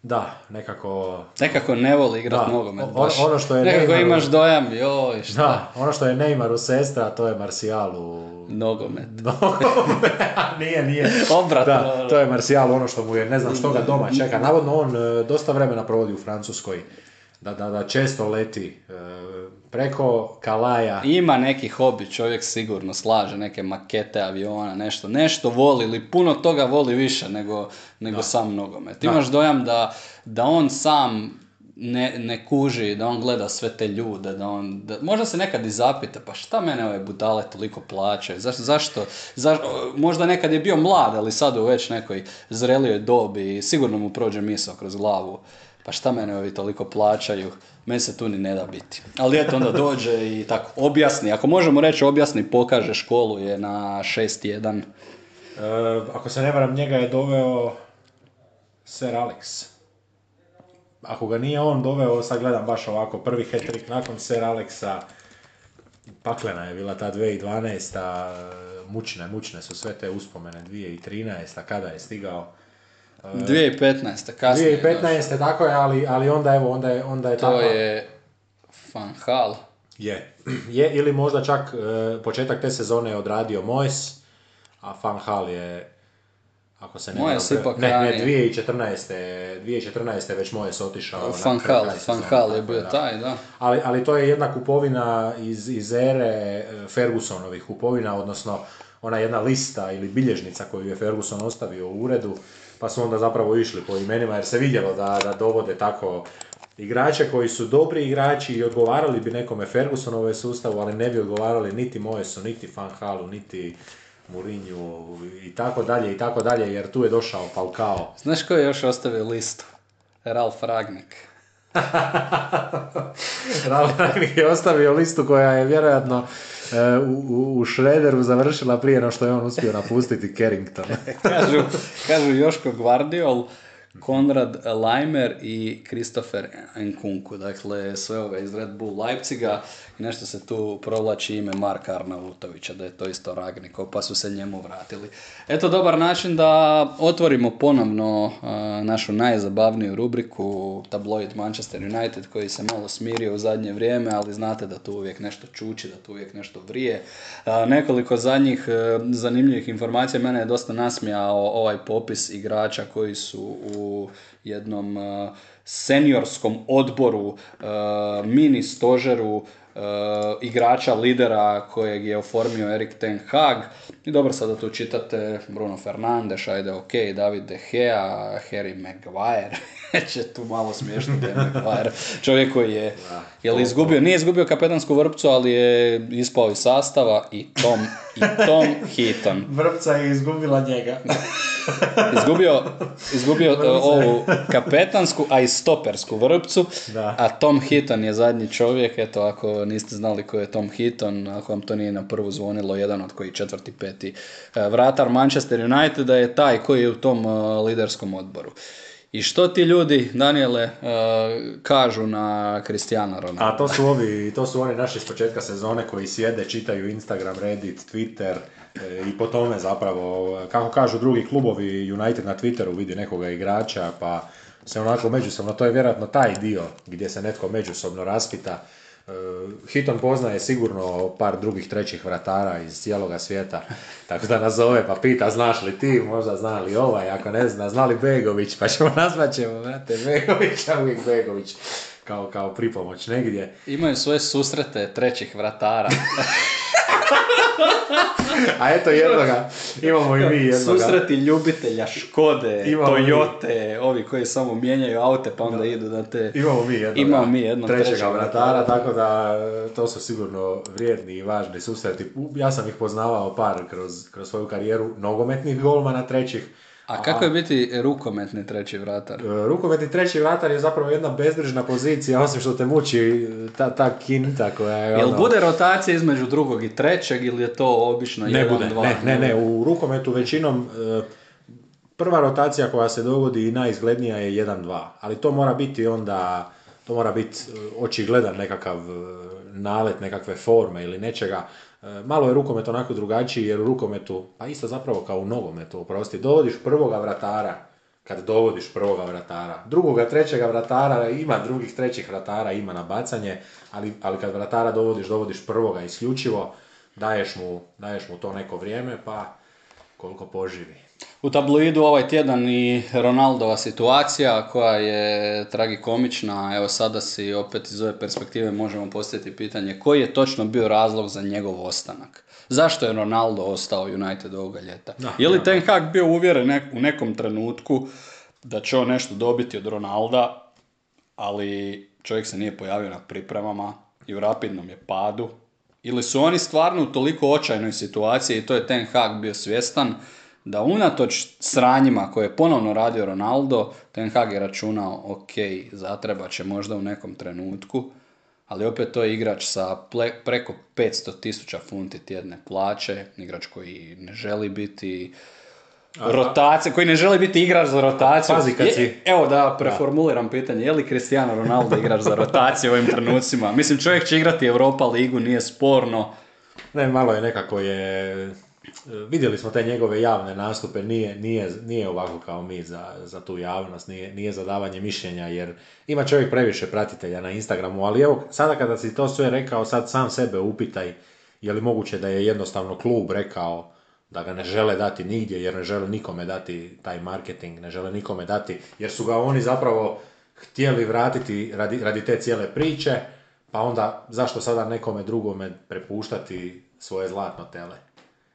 da, nekako... Nekako ne voli igrat nogomet baš. ono što je Nekako Neymaru- imaš dojam, joj, šta, Da, ono što je Neymaru sestra, to je Marcial u... nogomet. nije, nije. Obratno. Da, to je Marcial, ono što mu je, ne znam što ga doma čeka. Navodno on e, dosta vremena provodi u Francuskoj. Da, da, da često leti e, preko Kalaja. Ima neki hobi, čovjek sigurno slaže neke makete aviona, nešto, nešto voli ili puno toga voli više nego, nego sam nogomet. Imaš dojam da, da on sam ne, ne kuži, da on gleda sve te ljude, da on, da, možda se nekad i zapita, pa šta mene ove budale toliko plaćaju, zašto, zašto, zašto, možda nekad je bio mlad, ali sad u već nekoj zrelijoj dobi i sigurno mu prođe misao kroz glavu, pa šta mene ovi toliko plaćaju, meni se tu ni ne da biti. Ali eto onda dođe i tako objasni, ako možemo reći objasni, pokaže školu je na 6.1. E, ako se ne varam, njega je doveo Sir Alex. Ako ga nije on doveo, sad gledam baš ovako, prvi hat-trick nakon Sir Alexa, paklena je bila ta 2012. a mučne, mučne su sve te uspomene 2013. kada je stigao. 2015. kasnije. 2015. tako je, ali, ali onda evo, onda je, onda je To tako. je Van Hal. Je. je, ili možda čak e, početak te sezone je odradio Moyes, a Van Hal je, ako se ne pre- ipak ne, ne, ranije. 2014. 2014. je već Moyes otišao. kraj- Hal, je bio da. taj, da. Ali, ali to je jedna kupovina iz, iz ere e, Fergusonovih kupovina, odnosno ona jedna lista ili bilježnica koju je Ferguson ostavio u uredu, pa su onda zapravo išli po imenima jer se vidjelo da, da dovode tako igrače koji su dobri igrači i odgovarali bi nekome Fergusonove sustavu, ali ne bi odgovarali niti Moesu, niti Van Halu, niti Mourinhu i tako dalje i tako dalje, jer tu je došao Falcao. Znaš ko je još ostavio listu? Ralf Ragnik. Ralf Rangnick je ostavio listu koja je vjerojatno u, u, u Šrederu završila prije no što je on uspio napustiti Carrington. kažu, kažu Joško Gvardiol, Konrad Leimer i Christopher Nkunku. Dakle, sve ove iz Red Bull Leipziga i nešto se tu provlači ime Marka Arnautovića, da je to isto Ragnikov, pa su se njemu vratili. Eto, dobar način da otvorimo ponovno našu najzabavniju rubriku Tabloid Manchester United, koji se malo smirio u zadnje vrijeme, ali znate da tu uvijek nešto čuči, da tu uvijek nešto vrije. Nekoliko zadnjih e, zanimljivih informacija, mene je dosta nasmijao ovaj popis igrača koji su u jednom seniorskom odboru, e, mini stožeru e, igrača, lidera kojeg je oformio Erik Ten Hag. I dobro sada tu čitate Bruno Fernandes, ajde ok, David De Gea, Harry Maguire, će tu malo smiješno da je Maguire. Čovjek koji je, je li izgubio, nije izgubio kapetansku vrpcu, ali je ispao iz sastava i Tom, i Tom Heaton. Vrpca je izgubila njega. Izgubio, izgubio ovu kapetansku, a iz stopersku vrpcu, Da. a Tom Hitton je zadnji čovjek, eto ako niste znali ko je Tom Hitton, ako vam to nije na prvu zvonilo, jedan od koji četvrti, peti e, vratar Manchester Uniteda je taj koji je u tom e, liderskom odboru. I što ti ljudi, Daniele, e, kažu na Cristiano Ronaldo? A to su ovi, to su oni naši s početka sezone koji sjede, čitaju Instagram, Reddit, Twitter e, i po tome zapravo, kako kažu drugi klubovi, United na Twitteru vidi nekoga igrača, pa se onako međusobno, to je vjerojatno taj dio gdje se netko međusobno raspita. E, Hiton poznaje sigurno par drugih trećih vratara iz cijeloga svijeta, tako da nazove pa pita znaš li ti, možda zna li ovaj, ako ne zna, zna li Begović, pa ćemo nazvat ćemo, brate, Begovića, uvijek Begović, kao, kao pripomoć negdje. Imaju svoje susrete trećih vratara. A eto jednoga, imamo i mi jednoga. Susreti ljubitelja Škode, Imamo mi. Toyote, ovi koji samo mijenjaju aute pa onda idu na te... Imamo mi jednoga, Imamo mi jednog trećega trećega vratara, tako da e, to su sigurno vrijedni i važni susreti. Ja sam ih poznavao par kroz, kroz svoju karijeru nogometnih golmana trećih. A kako je biti rukometni treći vratar? E, Rukometni treći vratar je zapravo jedna bezbrižna pozicija, osim što te muči e, ta, ta kinta koja je Jel ono- bude rotacija između drugog i trećeg ili je to obično Ne jedan, bude, dva? ne, ne, ne, u rukometu većinom e, prva rotacija koja se dogodi i najizglednija je 1-2, ali to mora biti onda, to mora biti očigledan nekakav nalet nekakve forme ili nečega. E, Malo je rukomet onako drugačiji jer u rukometu, pa isto zapravo kao u nogometu, oprosti, dovodiš prvoga vratara, kad dovodiš prvoga vratara. Drugoga, trećega vratara, ima drugih trećih vratara, ima na bacanje, ali, ali kad vratara dovodiš, dovodiš prvoga isključivo, daješ mu, daješ mu to neko vrijeme, pa koliko poživi. U tabloidu ovaj tjedan i Ronaldova situacija koja je tragikomična, evo sada si opet iz ove perspektive možemo postaviti pitanje koji je točno bio razlog za njegov ostanak? Zašto je Ronaldo ostao United ovoga ljeta? Da, je li ja. Ten Hag bio uvjeren nek- u nekom trenutku da će on nešto dobiti od Ronalda, ali čovjek se nije pojavio na pripremama i u rapidnom je padu? Ili su oni stvarno u toliko očajnoj situaciji i to je Ten Hag bio svjestan da unatoč sranjima koje je ponovno radio Ronaldo, Ten Hag je računao ok, zatreba će možda u nekom trenutku, ali opet to je igrač sa ple- preko 500 tisuća funti tjedne plaće, igrač koji ne želi biti rotacija, koji ne želi biti igrač za rotaciju. Pazi kad Je- si- Evo da preformuliram pitanje, je li Cristiano Ronaldo igrač za rotaciju u ovim trenucima? Mislim, čovjek će igrati Europa ligu, nije sporno. Ne, malo je nekako je... Vidjeli smo te njegove javne nastupe, nije, nije, nije ovako kao mi za, za tu javnost, nije, nije za davanje mišljenja, jer ima čovjek previše pratitelja na Instagramu, ali evo, sada kada si to sve rekao, sad sam sebe upitaj, je li moguće da je jednostavno klub rekao da ga ne žele dati nigdje, jer ne žele nikome dati taj marketing, ne žele nikome dati, jer su ga oni zapravo htjeli vratiti radi, radi te cijele priče, pa onda zašto sada nekome drugome prepuštati svoje zlatno tele?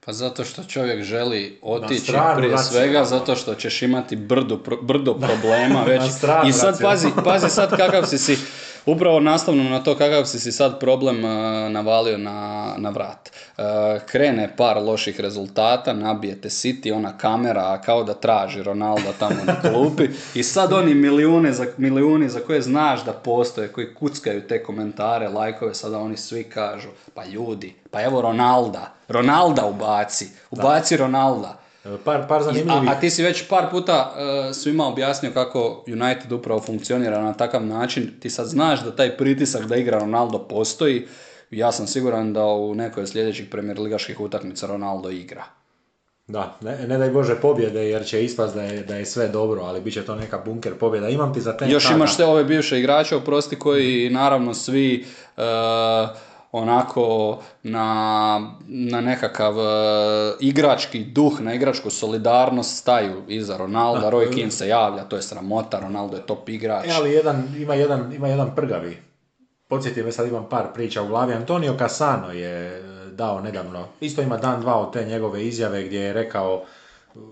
Pa zato što čovjek želi otići stranu prije nacionalnu. svega, zato što ćeš imati brdo, pro- brdo problema već. I sad pazi, pazi sad kakav si si, upravo nastavno na to kakav si si sad problem a, navalio na, na vrat. A, krene par loših rezultata, nabijete City, ona kamera kao da traži Ronalda tamo na klupi i sad oni milijune za, milijuni za koje znaš da postoje, koji kuckaju te komentare, lajkove, sada oni svi kažu, pa ljudi, pa evo Ronalda, Ronalda ubaci, ubaci Ronalda. E, Par, par zanimljivih... A, a ti si već par puta uh, svima objasnio kako United upravo funkcionira na takav način. Ti sad znaš da taj pritisak da igra Ronaldo postoji. Ja sam siguran da u nekoj od sljedećih premier ligaških utakmica Ronaldo igra. Da, ne, ne daj Bože pobjede jer će ispast da je, da je sve dobro, ali bit će to neka bunker pobjeda. Imam ti za Ten Još imaš te ove bivše igrače, oprosti, koji naravno svi uh, onako na, na nekakav uh, igrački duh, na igračku solidarnost staju iza Ronalda. Roy Keane se javlja, to je sramota, Ronaldo je top igrač. E, ali jedan, ima, jedan, ima jedan prgavi. Podsjeti me, sad imam par priča u glavi. Antonio Casano je e, dao nedavno, isto ima dan dva od te njegove izjave gdje je rekao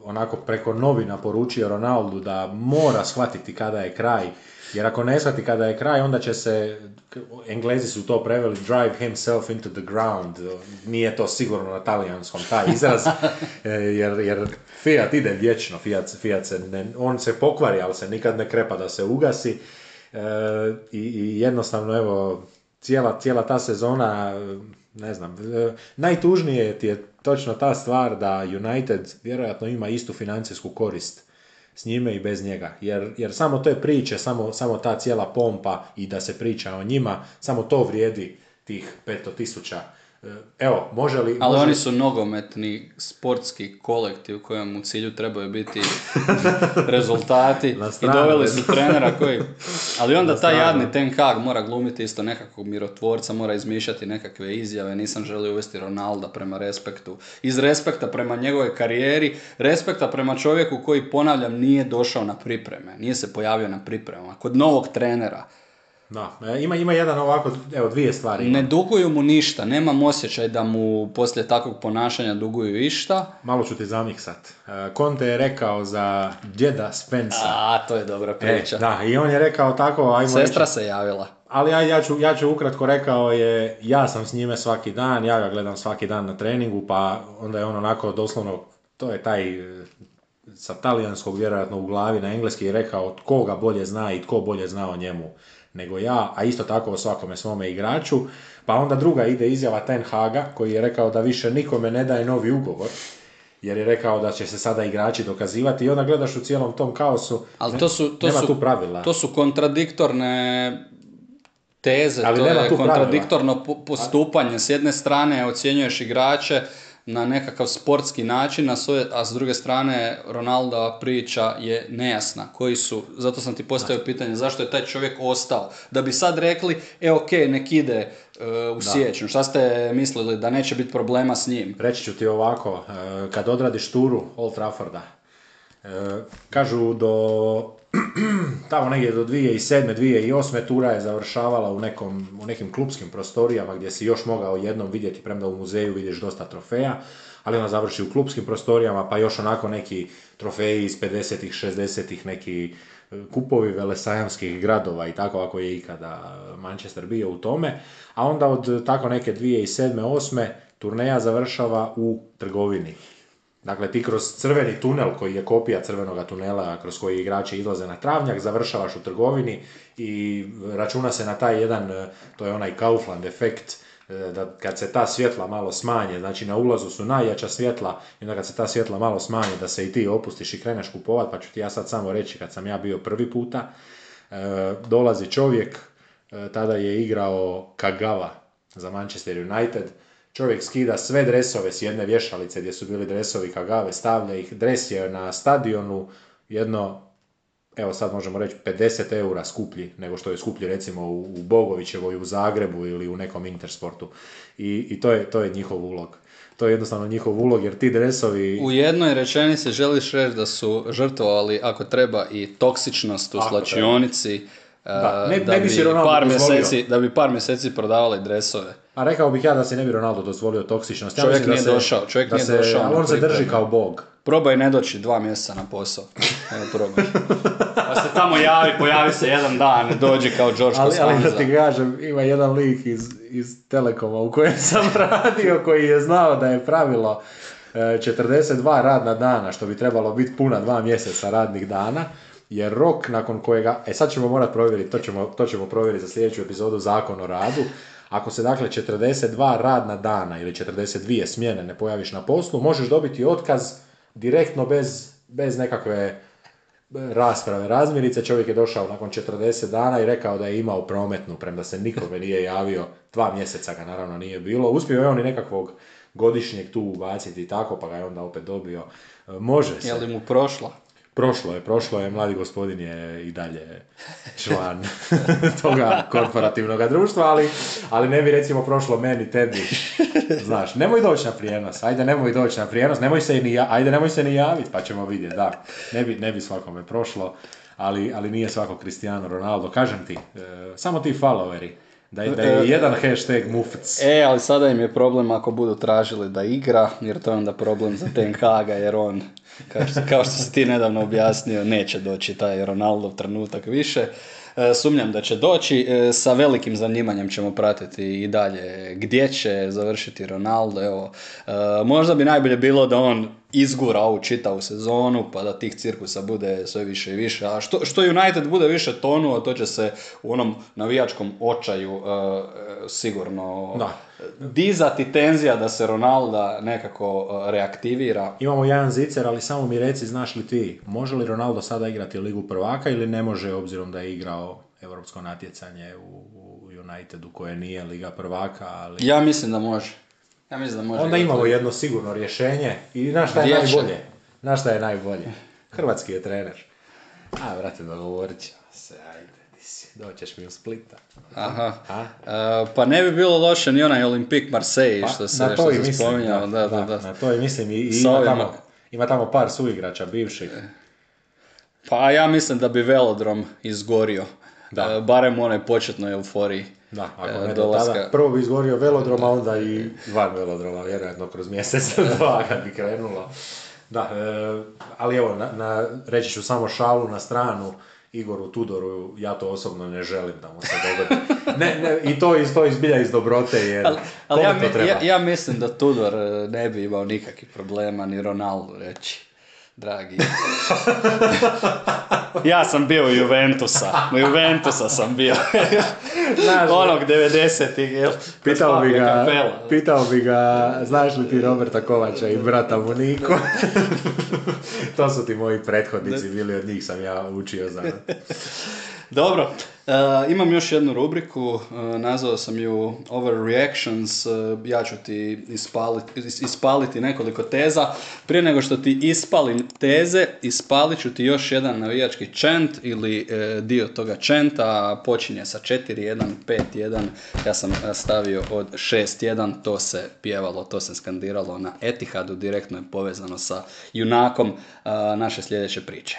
onako preko novina poručio Ronaldu da mora shvatiti kada je kraj. Jer ako ne shvati kada je kraj, onda će se, Englezi su to preveli, drive himself into the ground. Nije to sigurno na talijanskom taj izraz, e, jer, jer Fiat ide vječno, Fiat, Fiat se ne, on se pokvari, ali se nikad ne krepa da se ugasi. E, i, I jednostavno, evo, cijela, cijela ta sezona, ne znam, e, najtužnije ti je točno ta stvar da United vjerojatno ima istu financijsku korist s njime i bez njega. Jer, jer samo te priče, samo, samo ta cijela pompa i da se priča o njima, samo to vrijedi tih 500 tisuća evo, može li... Ali oni su nogometni sportski kolektiv kojem u cilju trebaju biti rezultati i doveli su trenera koji... Ali onda taj jadni Ten Hag mora glumiti isto nekakvog mirotvorca, mora izmišljati nekakve izjave, nisam želio uvesti Ronalda prema respektu. Iz respekta prema njegove karijeri, respekta prema čovjeku koji, ponavljam, nije došao na pripreme, nije se pojavio na pripremama. Kod novog trenera, da, e, ima, ima jedan ovako, evo dvije stvari. Ne duguju mu ništa, nemam osjećaj da mu poslije takvog ponašanja duguju išta. Malo ću ti zamiksat. Conte je rekao za djeda Spensa. A, to je dobra e, priča. E, da, i on je rekao tako, ajmo Sestra se javila. Ali ja, ja, ću, ja ću ukratko rekao je, ja sam s njime svaki dan, ja ga gledam svaki dan na treningu, pa onda je on onako doslovno, to je taj e, sa talijanskog vjerojatno u glavi na engleski je rekao tko ga bolje zna i tko bolje zna o njemu nego ja, a isto tako o svakome svome igraču. Pa onda druga ide izjava Ten Haga koji je rekao da više nikome ne daje novi ugovor jer je rekao da će se sada igrači dokazivati i onda gledaš u cijelom tom kaosu, Ali to su, to nema su, tu pravila. To su kontradiktorne teze, Ali to je kontradiktorno postupanje. S jedne strane ocjenjuješ igrače, na nekakav sportski način, a, a s druge strane Ronaldo priča je nejasna. Koji su, zato sam ti postavio pitanje zašto je taj čovjek ostao. Da bi sad rekli, e ok, nek ide uh, u siječnju. Šta ste mislili da neće biti problema s njim? Reći ću ti ovako, uh, kad odradiš turu Old Trafforda, kažu do tamo negdje do 2007. 2008. tura je završavala u, nekom, u nekim klubskim prostorijama gdje si još mogao jednom vidjeti, premda u muzeju vidiš dosta trofeja, ali ona završi u klubskim prostorijama, pa još onako neki trofeji iz 50-ih, 60-ih, neki e, kupovi velesajamskih gradova i tako ako je ikada Manchester bio u tome, a onda od tako neke 2007. 8. turneja završava u trgovini Dakle, ti kroz crveni tunel koji je kopija crvenoga tunela kroz koji igrači izlaze na travnjak, završavaš u trgovini i računa se na taj jedan, e, to je onaj Kaufland efekt, e, da kad se ta svjetla malo smanje, znači na ulazu su najjača svjetla i onda kad se ta svjetla malo smanje da se i ti opustiš i kreneš kupovat, pa ću ti ja sad samo reći kad sam ja bio prvi puta, e, dolazi čovjek, tada je igrao Kagawa za Manchester United, čovjek skida sve dresove s jedne vješalice gdje su bili dresovi Kagave, stavlja ih, dres je na stadionu jedno, evo sad možemo reći 50 eura skuplji nego što je skuplji recimo u Bogovićevoj, u Zagrebu ili u nekom Intersportu. I, i to, je, to je njihov ulog. To je jednostavno njihov ulog jer ti dresovi... U jednoj rečenici želiš reći da su žrtvovali ako treba i toksičnost u slačionici, da, ne, da, bi par mjeseci, da bi par mjeseci prodavali dresove. A rekao bih ja da se ne bi Ronaldo dozvolio toksičnost. Ja čovjek nije se, došao, čovjek nije se, došao. Ali on se drži kao bog. Probaj ne doći dva mjeseca na posao. Evo probaj. Pa se tamo javi, pojavi se jedan dan, dođi kao George ali, ali da ti kažem, ima jedan lik iz, iz Telekoma u kojem sam radio koji je znao da je pravilo 42 e, radna dana, što bi trebalo biti puna dva mjeseca radnih dana, jer rok nakon kojega, e sad ćemo morati provjeriti, to ćemo, to ćemo provjeriti za sljedeću epizodu Zakon o radu, ako se dakle 42 radna dana ili 42 smjene ne pojaviš na poslu, možeš dobiti otkaz direktno bez, bez nekakve e, rasprave, razmirice. Čovjek je došao nakon 40 dana i rekao da je imao prometnu, premda se nikome nije javio, dva mjeseca ga naravno nije bilo. Uspio je on i nekakvog godišnjeg tu ubaciti i tako, pa ga je onda opet dobio. E, može se. Je li mu prošla? Prošlo je, prošlo je, mladi gospodin je i dalje član toga korporativnog društva, ali, ali ne bi recimo prošlo meni, tebi, znaš, nemoj doći na prijenos, ajde nemoj doći na prijenos, nemoj se ni, ajde nemoj se ni javiti, pa ćemo vidjeti, da, ne bi, ne bi svakome prošlo, ali, ali nije svako Cristiano Ronaldo, kažem ti, e, samo ti followeri, da je, da je e, jedan hashtag mufc. E, ali sada im je problem ako budu tražili da igra, jer to je onda problem za Ten Haga, jer on kao što, kao što si ti nedavno objasnio, neće doći taj Ronaldov trenutak više. e, sumnjam da će doći. E, sa velikim zanimanjem ćemo pratiti i dalje gdje će završiti Ronaldo. Evo, e, možda bi najbolje bilo da on izgura ovu čitavu sezonu, pa da tih cirkusa bude sve više i više. A što, što United bude više tonuo, to će se u onom navijačkom očaju sigurno Da. Dizati tenzija da se Ronalda nekako e, reaktivira. Imamo jedan zicer, ali samo mi reci, znaš li ti, može li Ronaldo sada igrati Ligu prvaka ili ne može, obzirom da je igrao europsko natjecanje u, Unitedu koje nije Liga prvaka, ali... Ja mislim da može. Ja mislim da može. Onda imamo jedno sigurno rješenje i znaš šta je najbolje? Znaš šta je najbolje? Hrvatski je trener. A, brate, dogovorit ćemo se, ajde, doćeš mi u Splita. Aha. A? E, pa ne bi bilo loše ni onaj Olympique Marseille Pa, što se, na to što i se mislim, spominjao. Da, da, da. Na to i mislim, i, i ima, tamo, ima tamo par suigrača bivših. Pa ja mislim da bi velodrom izgorio. Da. E, barem u onoj početnoj euforiji. Da, ako e, ne do dolaska. tada, prvo bi izgorio velodrom, a onda i van velodroma, vjerojatno kroz mjesec dva kad bi krenulo. Da, e, ali evo, na, na, reći ću samo šalu na stranu, Igoru Tudoru, ja to osobno ne želim da mu se dogodi. Ne, ne, I to iz, to izbilja iz dobrote, jer Ali, ali ja, mi- ja, ja mislim da Tudor e, ne bi imao nikakvih problema, ni Ronaldo reći. Dragi. ja sam bio u Juventusa. U Juventusa sam bio. Znaš, Onog 90-ih, jel? Pitao bi, ga, pitao bi ga, znaš li ti Roberta Kovača i brata Muniku? to su ti moji prethodnici bili, od njih sam ja učio za... Dobro, e, imam još jednu rubriku, e, nazvao sam ju Overreactions, e, ja ću ti ispaliti, is- ispaliti nekoliko teza. Prije nego što ti ispalim teze, ispalit ću ti još jedan navijački čent ili dio toga čenta, počinje sa 4-1, 5-1, ja sam stavio od 6-1, to se pjevalo, to se skandiralo na Etihadu, direktno je povezano sa junakom naše sljedeće priče.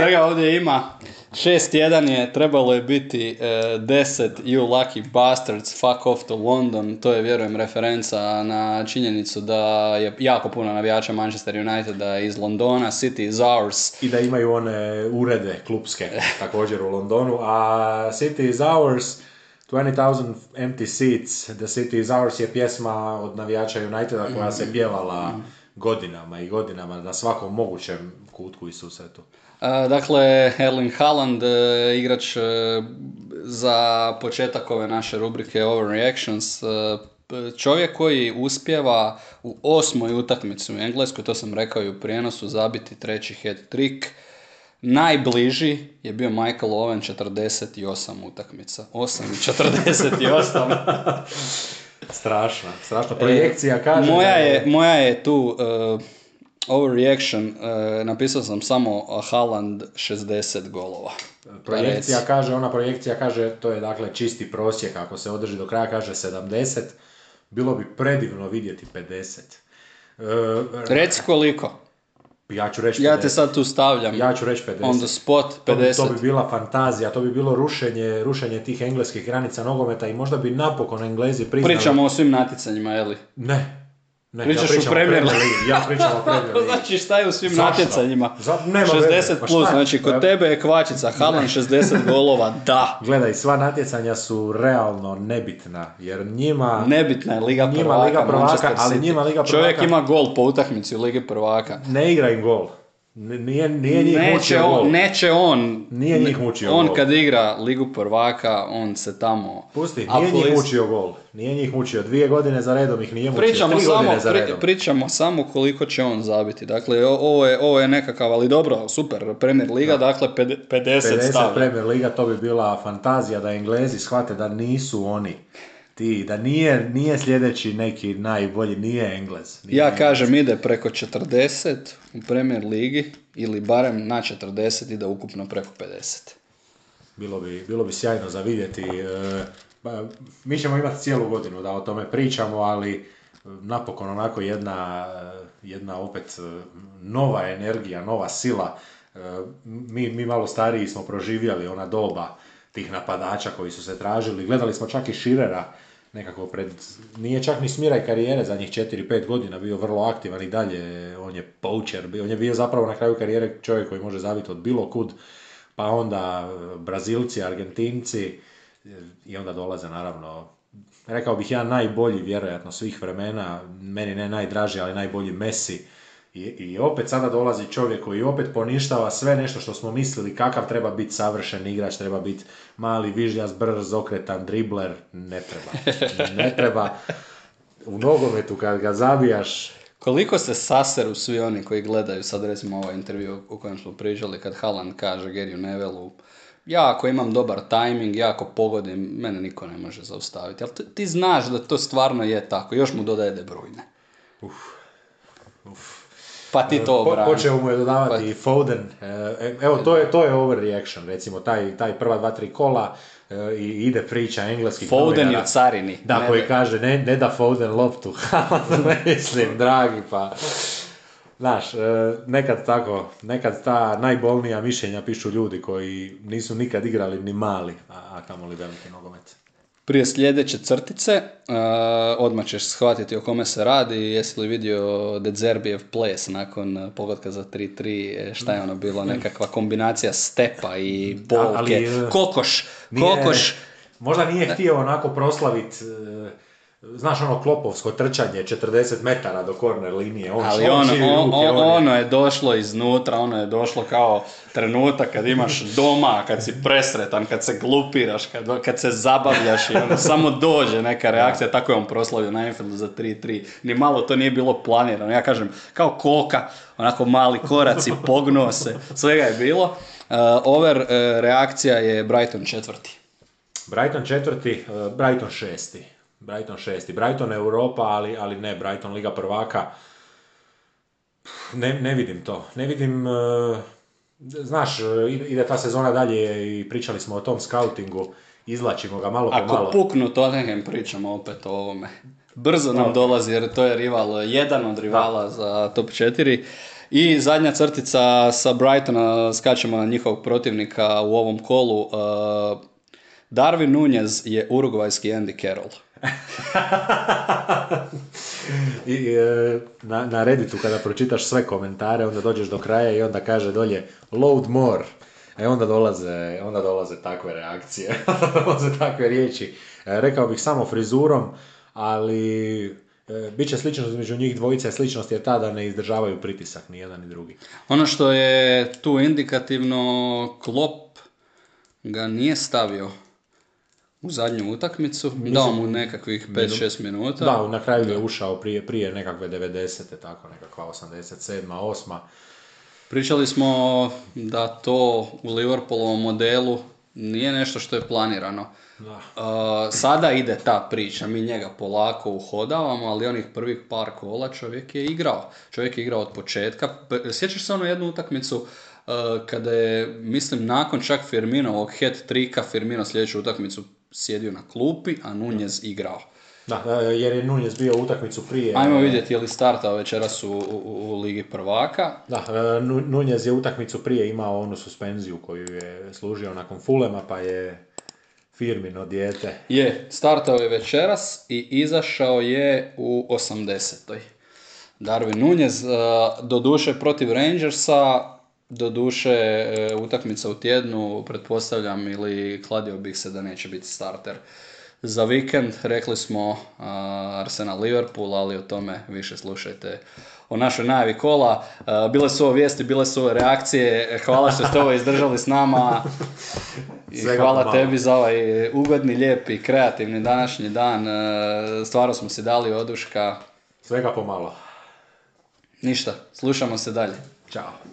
Svega ovdje ima. 6-1 je, trebalo je biti e, 10 You Lucky Bastards, Fuck Off to London, to je vjerujem referenca na činjenicu da je jako puno navijača Manchester Uniteda iz Londona, City is ours. I da imaju one urede klubske također u Londonu, a City is ours, 20,000 empty seats, The City is ours je pjesma od navijača Uniteda koja se pjevala godinama i godinama na svakom mogućem kutku i susretu. E, dakle, Erling Haaland, e, igrač e, za početak ove naše rubrike Overreactions, čovjek koji uspjeva u osmoj utakmici u Engleskoj, to sam rekao i u prijenosu, zabiti treći hat-trick. Najbliži je bio Michael Owen 48 utakmica. 8 i 48. Strašna, strašna projekcija kaže E, moja, da je, moja je tu uh, overreaction, uh, napisao sam samo uh, Haaland 60 golova. Projekcija reci. kaže, ona projekcija kaže, to je dakle čisti prosjek, ako se održi do kraja kaže 70, bilo bi predivno vidjeti 50. E, Reci koliko. Ja ću reći Ja 50. te sad tu stavljam. Ja ću reći 50. On the spot, To bi, 50. to bi bila fantazija, to bi bilo rušenje, rušenje tih engleskih granica nogometa i možda bi napokon Englezi priznali... Pričamo o svim natjecanjima, je li? Ne. Ne, Pričaš ja pričam Premier Premier Ligi. Ja pričam o Premier Ligi. Znači šta je u svim natjecanjima? Nema 60 veze, pa plus, znači kod tebe je kvačica, Haaland 60 golova, da. Gledaj, sva natjecanja su realno nebitna, jer njima... Nebitna je Liga Njima prvaka, Liga prvaka, ali njima Liga Čovjek prvaka- ima gol po utakmici u Ligi prvaka. Ne igra im gol. Nije, nije njih Neće gol. on, neće on. Nije njih mučio On gol. kad igra Ligu prvaka, on se tamo... Pusti, nije njih plus- mučio gol. Nije njih mučio. Dvije godine za redom ih nije mučio. Pričamo Tri samo, za pri- pričamo samo koliko će on zabiti. Dakle, ovo je, ovo je nekakav, ali dobro, super, Premier Liga, dakle ped- 50, 50 stavlja. Premier Liga, to bi bila fantazija da Englezi shvate da nisu oni ti, da nije, nije sljedeći neki najbolji, nije Englez. Nije Ja Englez. kažem ide preko 40 u Premier Ligi ili barem na 40 ide ukupno preko 50. Bilo bi, bilo bi sjajno za vidjeti. e, mi ćemo imati cijelu godinu da o tome pričamo, ali e, napokon onako jedna, jedna opet e, nova energija, nova sila. E, mi, mi malo stariji smo proživjeli ona doba tih napadača koji su se tražili. Gledali smo čak i Širera, nekako pred, nije čak ni smiraj karijere zadnjih 4-5 godina bio vrlo aktivan i dalje, on je poacher, on je bio zapravo na kraju karijere čovjek koji može zabiti od bilo kud, pa onda Brazilci, Argentinci i onda dolaze naravno rekao bih ja najbolji vjerojatno svih vremena, meni ne najdraži, ali najbolji Messi. I, I opet sada dolazi čovjek koji opet poništava sve nešto što smo mislili kakav treba biti savršen igrač, treba biti mali, vižljas, brz, okretan, dribler, ne treba. Ne treba. U nogometu kad ga zabijaš... Koliko se saseru svi oni koji gledaju sad recimo ovaj intervju u kojem smo pričali kad Haaland kaže Geriju Nevelu ja ako imam dobar tajming, ja ako pogodim, mene niko ne može zaustaviti. Ali ti znaš da to stvarno je tako. Još mu dodaje De Bruyne. Uf. Uf. Pa ti to obrani. Počeo mu je dodavati pa... Foden. E, e, evo, to je, to je overreaction, recimo, taj, taj prva dva, tri kola e, i ide priča engleski Foden je carini. Da, koji kaže, ne, ne da Foden loptu. Mislim, dragi, pa... Znaš, e, nekad tako, nekad ta najbolnija mišljenja pišu ljudi koji nisu nikad igrali ni mali, a, a kamoli veliki nogomet. Prije sljedeće crtice, uh, odmah ćeš shvatiti o kome se radi, jesi li vidio The Zerbijev ples nakon pogotka za 3-3, e, šta je ono bilo, nekakva kombinacija stepa i bolke, ali, kokoš, kokoš. Možda nije htio onako proslaviti Znaš ono klopovsko trčanje 40 metara do korner linije, on Ali ono, on, ono je došlo iznutra, ono je došlo kao trenutak kad imaš doma, kad si presretan, kad se glupiraš, kad, kad se zabavljaš i ono, samo dođe neka reakcija, tako je on proslavio na Enfieldu za 3-3. Ni malo to nije bilo planirano, ja kažem, kao koka, onako mali koraci, pognuo se, svega je bilo. Uh, over uh, reakcija je Brighton četvrti. Brighton četvrti, uh, Brighton šesti. Brighton šesti. Brighton Europa, ali, ali ne Brighton Liga prvaka. Ne, ne vidim to. Ne vidim... Uh, znaš, ide ta sezona dalje i pričali smo o tom scoutingu. Izlačimo ga malo po malo. Ako puknu Tottenham pričamo opet o ovome. Brzo nam dolazi jer to je rival, jedan od rivala za top 4. I zadnja crtica sa Brightona, skačemo na njihovog protivnika u ovom kolu. Uh, Darwin Nunez je urugvajski Andy Carroll. I, e, na, na Redditu kada pročitaš sve komentare, onda dođeš do kraja i onda kaže dolje load more. E onda dolaze, onda dolaze takve reakcije, dolaze takve riječi. E, rekao bih samo frizurom, ali e, bit će sličnost između njih dvojice, sličnost je ta da ne izdržavaju pritisak ni jedan ni drugi. Ono što je tu indikativno, Klop ga nije stavio u zadnju utakmicu, Mislim, dao mu nekakvih 5-6 minuta. Da, na kraju je ušao prije, prije nekakve 90. tako nekakva 87. 8. Pričali smo da to u Liverpoolovom modelu nije nešto što je planirano. Da. Uh, sada ide ta priča, mi njega polako uhodavamo, ali onih prvih par kola čovjek je igrao. Čovjek je igrao od početka. Sjećaš se ono jednu utakmicu uh, kada je, mislim, nakon čak Firminovog head trika, Firmino sljedeću utakmicu sjedio na klupi, a Nunez igrao. Da, e, jer je Nunez bio utakmicu prije. Ajmo vidjeti je li startao večeras u, u, u Ligi prvaka. Da, e, Nunez je utakmicu prije imao onu suspenziju koju je služio nakon Fulema, pa je Firmino dijete. Je, startao je večeras i izašao je u 80. Darwin Nunez, e, doduše protiv Rangersa, Doduše, e, utakmica u tjednu, pretpostavljam, ili kladio bih se da neće biti starter. Za vikend rekli smo Arsenal Liverpool, ali o tome više slušajte o našoj najavi kola. bile su ovo vijesti, bile su ove reakcije. Hvala što ste ovo izdržali s nama. I hvala tebi za ovaj ugodni, lijepi, kreativni današnji dan. E, stvarno smo si dali oduška. Svega pomalo. Ništa, slušamo se dalje. Ćao.